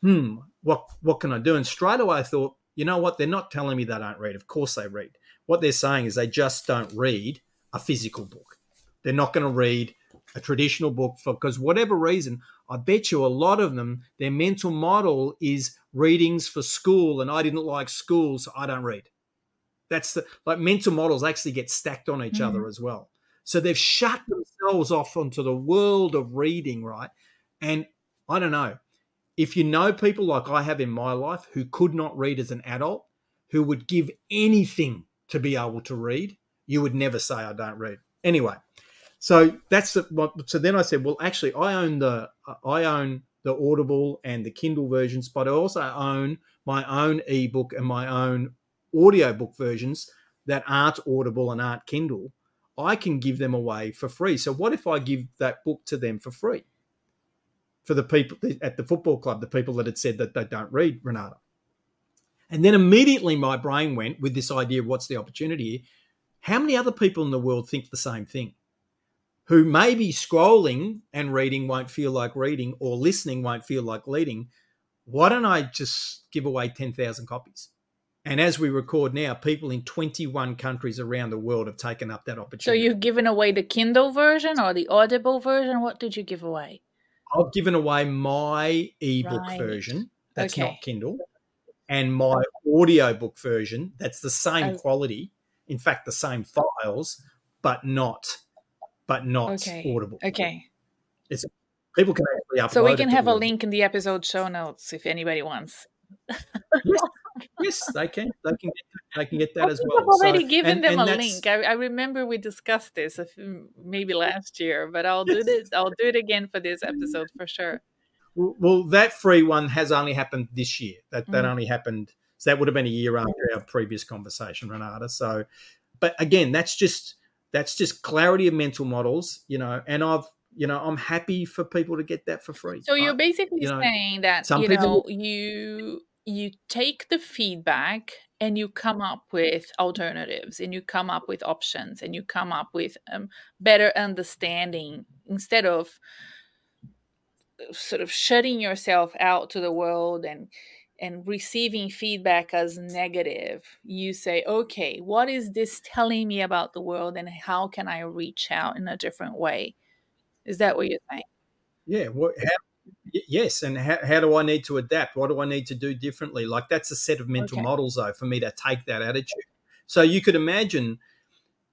Hmm, what what can I do? And straight away I thought, you know what? They're not telling me they don't read. Of course they read. What they're saying is they just don't read a physical book. They're not going to read a traditional book for because whatever reason, I bet you a lot of them, their mental model is readings for school, and I didn't like school, so I don't read. That's the like mental models actually get stacked on each mm. other as well. So they've shut themselves off onto the world of reading, right? And I don't know. If you know people like I have in my life who could not read as an adult, who would give anything to be able to read, you would never say I don't read. Anyway, so that's the, so then I said, well, actually, I own the I own the Audible and the Kindle versions, but I also own my own ebook and my own audiobook versions that aren't Audible and aren't Kindle. I can give them away for free. So what if I give that book to them for free? For the people at the football club, the people that had said that they don't read Renata. And then immediately my brain went with this idea of what's the opportunity How many other people in the world think the same thing? Who maybe scrolling and reading won't feel like reading or listening won't feel like leading. Why don't I just give away 10,000 copies? And as we record now, people in 21 countries around the world have taken up that opportunity. So you've given away the Kindle version or the Audible version? What did you give away? I've given away my ebook right. version. That's okay. not Kindle and my audiobook version that's the same oh. quality in fact the same files but not but not okay. audible. Okay. It's people can actually upload so we can have a link in the episode show notes if anybody wants. Yes, yes they can they can get, they can get that as well. I've already so, given and, them and a link. I, I, remember we discussed this maybe last year but i'll do this i'll do it again for this episode for sure. Well, that free one has only happened this year. That that mm. only happened. So that would have been a year after our previous conversation, Renata. So, but again, that's just that's just clarity of mental models, you know. And I've you know I'm happy for people to get that for free. So you're basically you know, saying that some you people, know you you take the feedback and you come up with alternatives and you come up with options and you come up with um, better understanding instead of sort of shutting yourself out to the world and and receiving feedback as negative you say okay what is this telling me about the world and how can i reach out in a different way? Is that what you're saying? Yeah what how, yes and how, how do i need to adapt? What do i need to do differently? Like that's a set of mental okay. models though for me to take that attitude. So you could imagine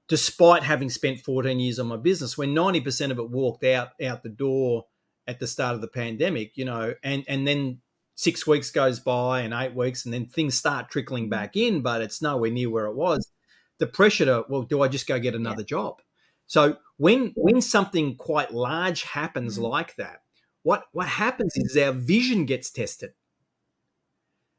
despite having spent 14 years on my business when 90% of it walked out out the door at the start of the pandemic, you know, and and then six weeks goes by and eight weeks, and then things start trickling mm-hmm. back in, but it's nowhere near where it was. The pressure to well, do I just go get another yeah. job? So when when something quite large happens mm-hmm. like that, what what happens is our vision gets tested.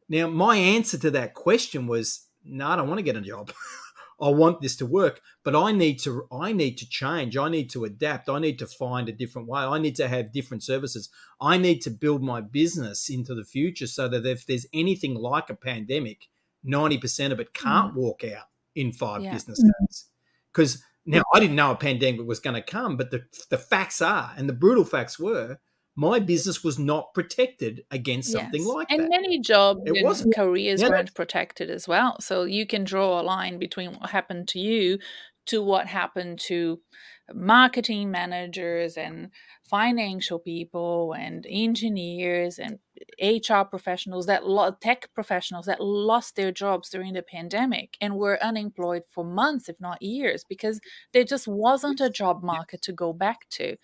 Now, my answer to that question was, no, I don't want to get a job. I want this to work, but I need to I need to change. I need to adapt. I need to find a different way. I need to have different services. I need to build my business into the future so that if there's anything like a pandemic, 90% of it can't mm. walk out in 5 yeah. business days. Cuz now I didn't know a pandemic was going to come, but the the facts are and the brutal facts were my business was not protected against yes. something like and that. And many jobs it and careers yeah. weren't protected as well. So you can draw a line between what happened to you to what happened to marketing managers and financial people and engineers and HR professionals that tech professionals that lost their jobs during the pandemic and were unemployed for months if not years because there just wasn't a job market to go back to.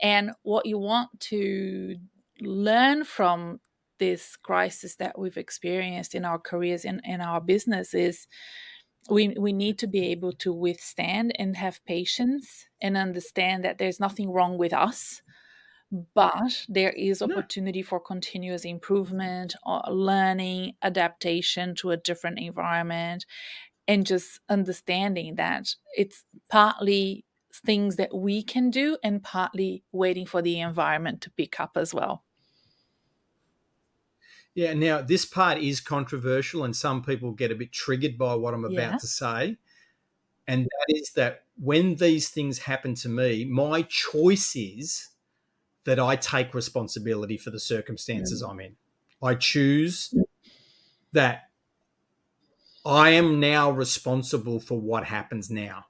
And what you want to learn from this crisis that we've experienced in our careers and in, in our business is we we need to be able to withstand and have patience and understand that there's nothing wrong with us but there is opportunity for continuous improvement uh, learning adaptation to a different environment and just understanding that it's partly things that we can do and partly waiting for the environment to pick up as well. Yeah, now this part is controversial, and some people get a bit triggered by what I'm about Yeah. to say. And that is that when these things happen to me, my choice is that I take responsibility for the circumstances mm. I'm in. I choose mm. that I am now responsible for what happens now.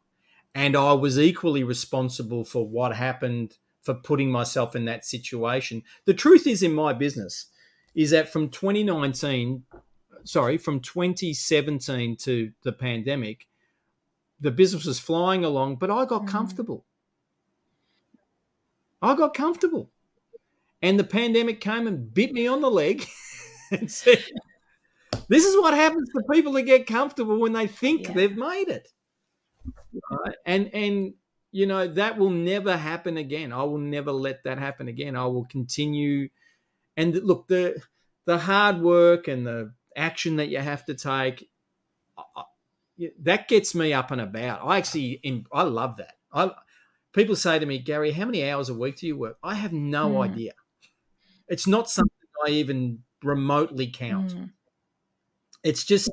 And I was equally responsible for what happened for putting myself in that situation. The truth is, in my business, is that from 2019, sorry, from 2017 to the pandemic, the business was flying along, but I got Mhm. comfortable. I got comfortable. And the pandemic came and bit me on the leg and said, This is what happens to people that get comfortable when they think Yeah. they've made it. Right? And and you know, that will never happen again. I will never let that happen again. I will continue and look, the the hard work and the action that you have to take, that gets me up and about. I actually, in, I love that. I people say to me, Gary, how many hours a week do you work? I have no Mm. idea. It's not something I even remotely count. Mm. It's just,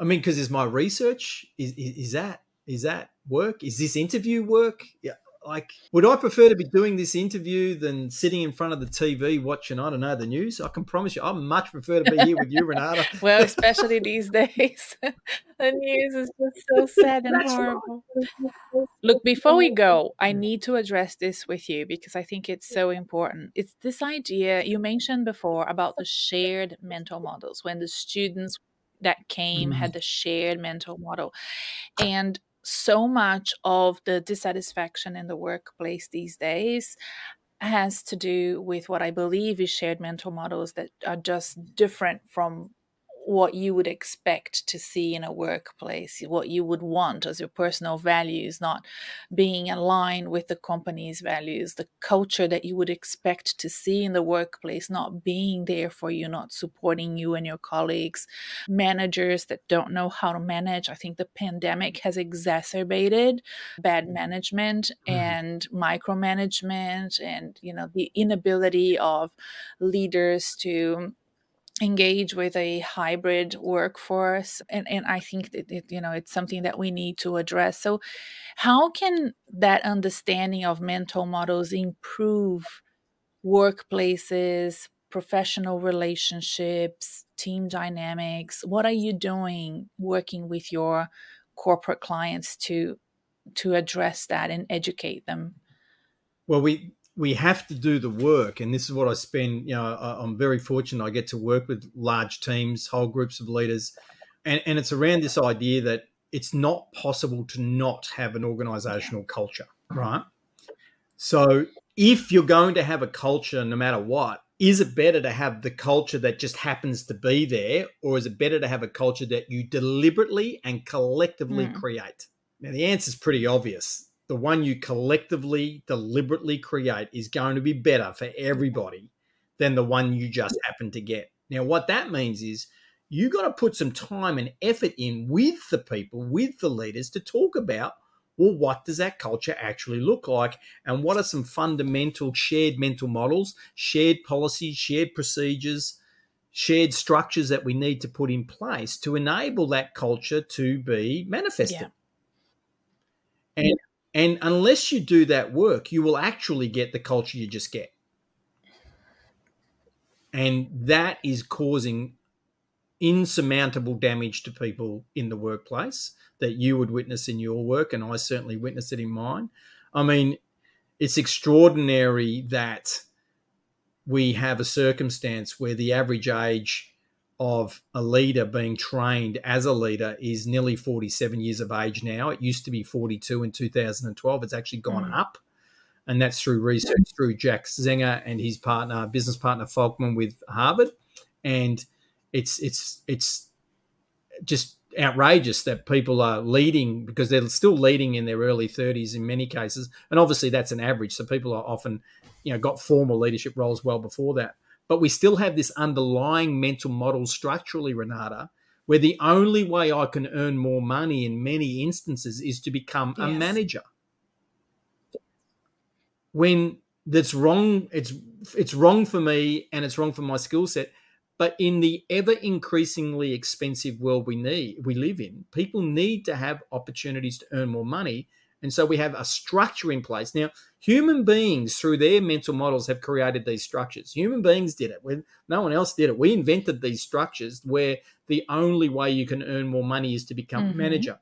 I mean, because is my research is, is is that is that work? Is this interview work? Yeah. Like, would I prefer to be doing this interview than sitting in front of the TV watching, I don't know, the news? I can promise you, I much prefer to be here with you, Renata. Well, especially these days, the news is just so sad and That's right. horrible. Look, before we go, I need to address this with you because I think it's so important. It's this idea you mentioned before about the shared mental models when the students that came Mm. had the shared mental model. And so much of the dissatisfaction in the workplace these days has to do with what I believe is shared mental models that are just different from what you would expect to see in a workplace, what you would want as your personal values, not being aligned with the company's values, the culture that you would expect to see in the workplace, not being there for you, not supporting you and your colleagues, managers that don't know how to manage. I think the pandemic has exacerbated bad management Mhm. and micromanagement and you know the inability of leaders to engage with a hybrid workforce and, and i think that it, you know it's something that we need to address. So how can that understanding of mental models improve workplaces professional relationships team dynamics? What are you doing working with your corporate clients to to address that and educate them? Well, we we have to do the work, and this is what I spend. You know, I, I'm very fortunate. I get to work with large teams, whole groups of leaders, and, and it's around this idea that it's not possible to not have an organizational culture, right? So, if you're going to have a culture, no matter what, is it better to have the culture that just happens to be there, or is it better to have a culture that you deliberately and collectively Mm. create? Now, the answer is pretty obvious. The one you collectively, deliberately create is going to be better for everybody than the one you just happen to get. Now, what that means is you got to put some time and effort in with the people, with the leaders to talk about well, what does that culture actually look like? And what are some fundamental shared mental models, shared policies, shared procedures, shared structures that we need to put in place to enable that culture to be manifested? Yeah. And and unless you do that work, you will actually get the culture you just get. And that is causing insurmountable damage to people in the workplace that you would witness in your work. And I certainly witnessed it in mine. I mean, it's extraordinary that we have a circumstance where the average age of a leader being trained as a leader is nearly 47 years of age now. It used to be 42 in 2012. It's actually gone Mm. up. And that's through research through Jack Zenger and his partner, business partner Folkman with Harvard. And it's it's it's just outrageous that people are leading because they're still leading in their early 30s in many cases. And obviously that's an average. So people are often, you know, got formal leadership roles well before that. But we still have this underlying mental model structurally, Renata, where the only way I can earn more money in many instances is to become a manager. When that's wrong, it's it's wrong for me and it's wrong for my skill set. But in the ever increasingly expensive world we need we live in, people need to have opportunities to earn more money. And so we have a structure in place. Now, human beings, through their mental models, have created these structures. Human beings did it. When no one else did it. We invented these structures where the only way you can earn more money is to become a Mhm. manager.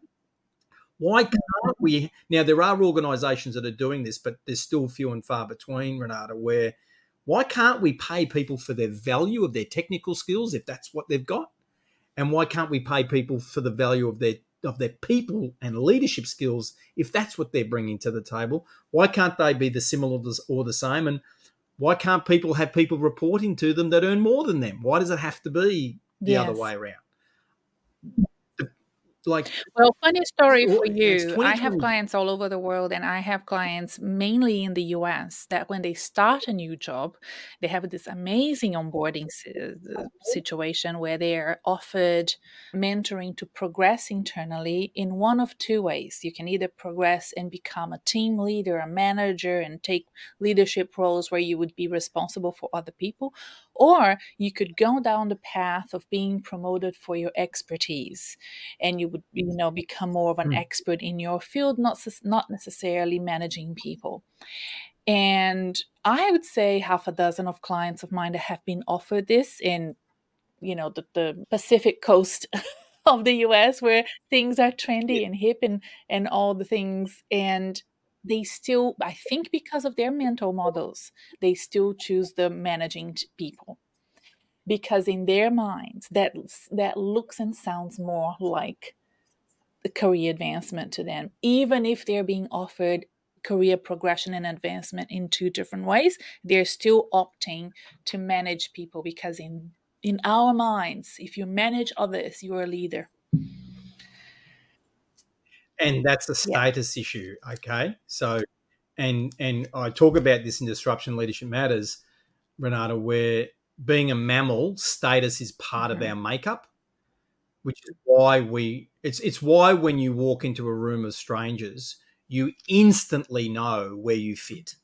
Why can't we? Now, there are organizations that are doing this, but there's still few and far between, Renata, where why can't we pay people for their value of their technical skills if that's what they've got? And why can't we pay people for the value of their of their people and leadership skills if that's what they're bringing to the table? Why can't they be the similar or the same? And why can't people have people reporting to them that earn more than them? Why does it have to be the other way around? Like Well, funny story for you. I have clients all over the world, and I have clients mainly in the US that when they start a new job, they have this amazing onboarding uh, situation where they are offered mentoring to progress internally in one of two ways. You can either progress and become a team leader, a manager, and take leadership roles where you would be responsible for other people, or you could go down the path of being promoted for your expertise and you would you know become more of an Hmm. expert in your field not not necessarily managing people. And i would say half a dozen of clients of mine that have been offered this in you know the, the pacific coast of the us where things are trendy and hip and and all the things. And they still i think because of their mental models they still choose the managing people. Because in their minds that that looks and sounds more like the career advancement to them even if they're being offered career progression and advancement in two different ways they're still opting to manage people because in in our minds if you manage others you're a leader and that's a Yeah. status issue okay so and and i talk about this in disruption leadership matters renata where being a mammal status is part Mhm. of our makeup which is why we it's it's why when you walk into a room of strangers you instantly know where you fit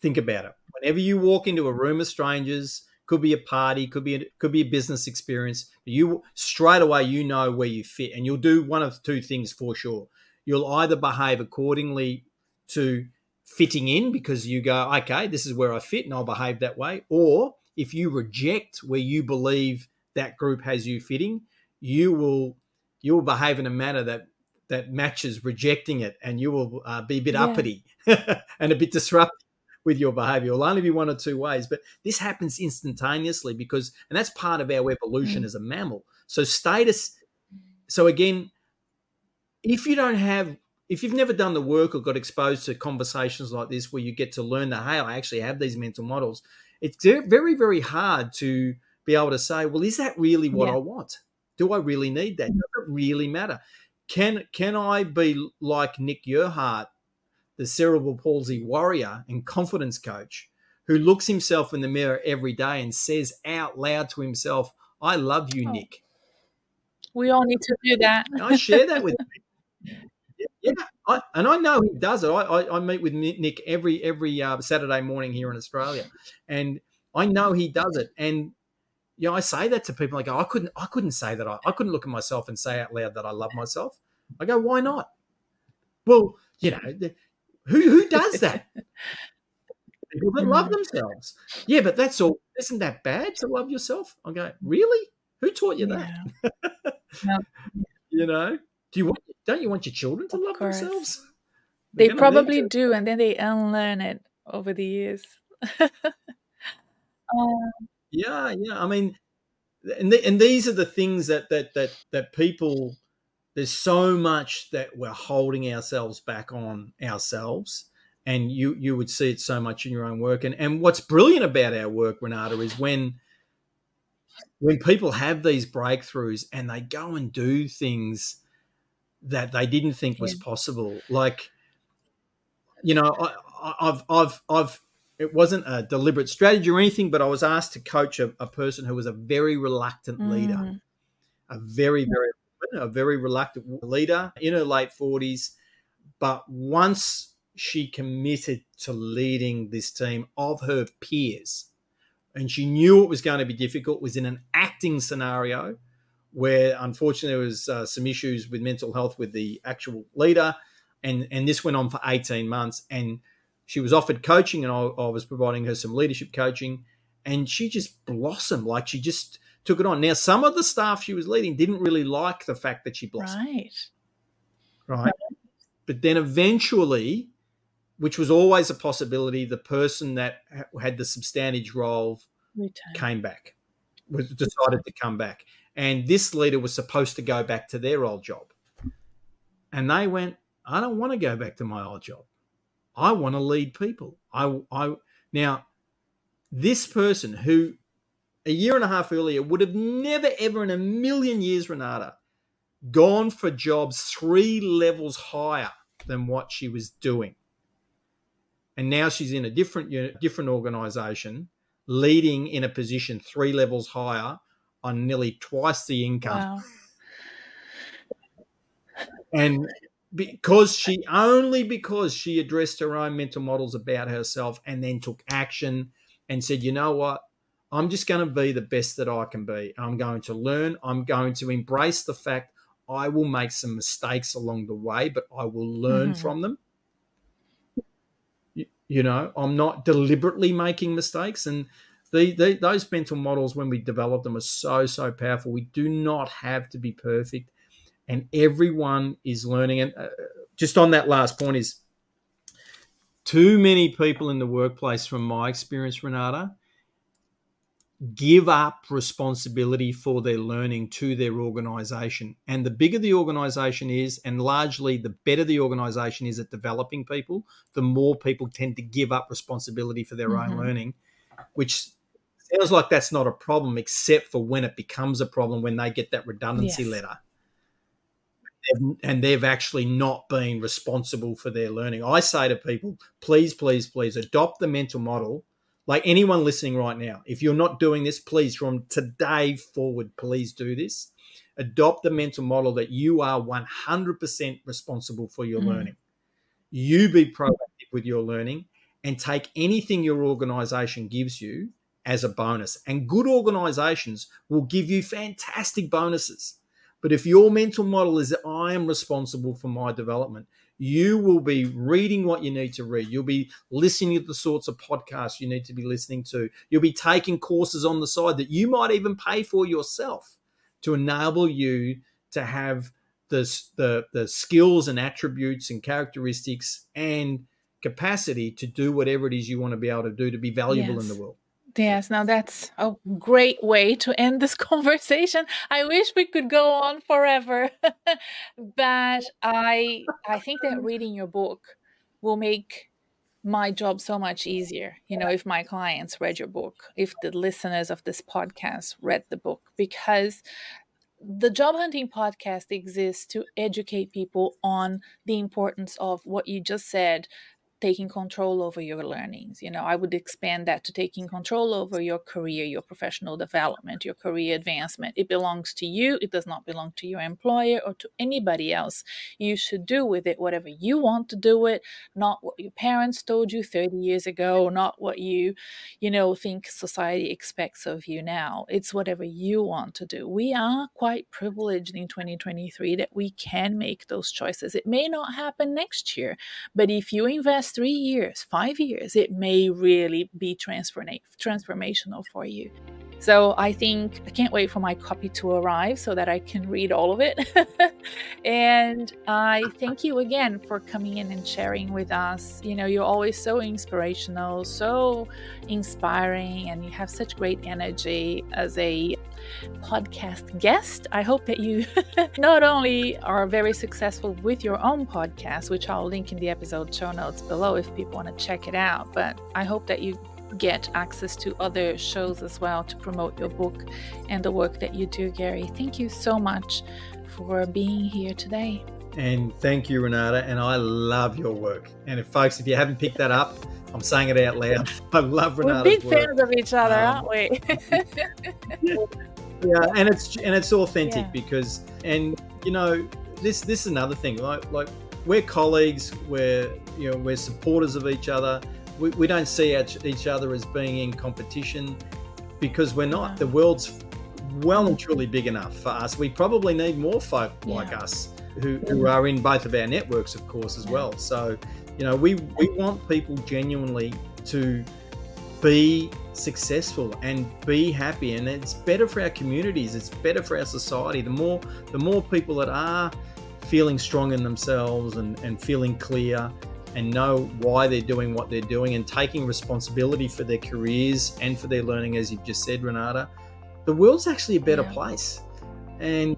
think about it whenever you walk into a room of strangers could be a party could be a, could be a business experience. You straight away you know where you fit and you'll do one of two things for sure. You'll either behave accordingly to fitting in because you go okay this is where i fit and i'll behave that way or if you reject where you believe that group has you fitting you will you will behave in a manner that that matches rejecting it and you will uh, be a bit Yeah. uppity and a bit disruptive with your behavior. It'll only be one or two ways but this happens instantaneously because and that's part of our evolution Mm. as a mammal. So status so again if you don't have if you've never done the work or got exposed to conversations like this where you get to learn that hey i actually have these mental models it's very very hard to be able to say well is that really what Yeah. i want? Do i really need that? Does it really matter? Can can i be like nick Yerhart, the cerebral palsy warrior and confidence coach who looks himself in the mirror every day and says out loud to himself i love you Oh. nick we all need to do that I share that with him. Yeah, I, and I know he does it. I, I, I meet with Nick every every uh, Saturday morning here in Australia, and I know he does it. And you know, I say that to people. I go, I couldn't, I couldn't say that. I, I couldn't look at myself and say out loud that I love myself. I go, why not? Well, you know, who who does that? People that love themselves. Yeah, but that's all. Isn't that bad to love yourself? I go, really? Who taught you that? You know, do you want? Don't you want your children to Of love course. themselves? they They're gonna probably do and then they unlearn it over the years Um, Yeah, yeah. I mean, and the, and these are the things that that that that people. There's so much that we're holding ourselves back on ourselves, and you you would see it so much in your own work. And and what's brilliant about our work, Renata, is when when people have these breakthroughs and they go and do things that they didn't think was possible, like you know, I, I- I've, I've, I've, it wasn't a deliberate strategy or anything, but I was asked to coach a, a person who was a very reluctant leader, mm, a very, very, a very reluctant leader in her late 40s. But once she committed to leading this team of her peers, and she knew it was going to be difficult, was in an acting scenario where unfortunately there was uh, some issues with mental health with the actual leader and and this went on for 18 months and she was offered coaching and I, I was providing her some leadership coaching and she just blossomed like she just took it on. Now some of the staff she was leading didn't really like the fact that she blossomed Right. right? But then eventually which was always a possibility the person that had the substantive role came back was decided to come back. And this leader was supposed to go back to their old job. And they went i don't want to go back to my old job. I want to lead people. I i now this person who a year and a half earlier would have never ever in a million years renata gone for jobs three levels higher than what she was doing and now she's in a different unit different organization leading in a position three levels higher on nearly twice the income. Wow. And because she only because she addressed her own mental models about herself and then took action and said, you know what? I'm just going to be the best that I can be. I'm going to learn. I'm going to embrace the fact I will make some mistakes along the way, but I will learn Mhm. from them. You, you know, I'm not deliberately making mistakes. And the, the, those mental models, when we develop them, are so, so powerful. We do not have to be perfect. And everyone is learning. And uh, just on that last point, is too many people in the workplace, from my experience, Renata, give up responsibility for their learning to their organization. And the bigger the organization is, and largely the better the organization is at developing people, the more people tend to give up responsibility for their Mhm. own learning, which sounds like that's not a problem, except for when it becomes a problem when they get that redundancy Yes. letter. They've- And they've actually not been responsible for their learning. I say to people, please, please, please adopt the mental model like anyone listening right now, if you're not doing this, please from today forward, please do this. Adopt the mental model that you are 100% responsible for your Mm. learning. You be proactive with your learning and take anything your organization gives you as a bonus. And good organizations will give you fantastic bonuses. But if your mental model is that I am responsible for my development, you will be reading what you need to read. You'll be listening to the sorts of podcasts you need to be listening to. You'll be taking courses on the side that you might even pay for yourself to enable you to have the, the, the skills and attributes and characteristics and capacity to do whatever it is you want to be able to do to be valuable in the world. Yes, now that's a great way to end this conversation. I wish we could go on forever, but I I think that reading your book will make my job so much easier. You know, if my clients read your book, if the listeners of this podcast read the book, because the job hunting podcast exists to educate people on the importance of what you just said taking control over your learnings. You know, I would expand that to taking control over your career, your professional development, your career advancement. It belongs to you. It does not belong to your employer or to anybody else. You should do with it whatever you want to do it, not what your parents told you 30 years ago, not what you, you know, think society expects of you now. It's whatever you want to do. We are quite privileged in 2023 that we can make those choices. It may not happen next year, but if you invest three years, five years, it may really be transforma- transformational for you. So I think I can't wait for my copy to arrive so that I can read all of it. and I thank you again for coming in and sharing with us. You know, you're always so inspirational, so inspiring, and you have such great energy as a podcast guest. I hope that you not only are very successful with your own podcast, which I'll link in the episode show notes below if people want to check it out, but I hope that you get access to other shows as well to promote your book and the work that you do, Gary. Thank you so much for being here today. And thank you, Renata. And I love your work. And if folks, if you haven't picked that up, I'm saying it out loud. I love Renata's We're big work. fans of each other, Um, aren't we? yeah, and it's and it's authentic Yeah. because and you know this this is another thing like like we're colleagues we're you know we're supporters of each other we, we don't see each, each other as being in competition because we're not. Yeah. the world's well and truly big enough for us. We probably need more folk like us who, who are in both of our networks of course as Yeah. well. So you know we we want people genuinely to be successful and be happy. And it's better for our communities. It's better for our society. The more the more people that are feeling strong in themselves and, and feeling clear and know why they're doing what they're doing and taking responsibility for their careers and for their learning as you've just said renata the world's actually a better Yeah. place and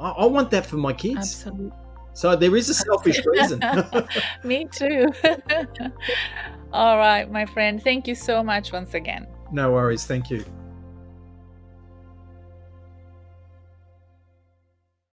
I, I want that for my kids Absolutely. so there is a selfish reason Me too. All right, my friend. Thank you so much once again. no worries thank you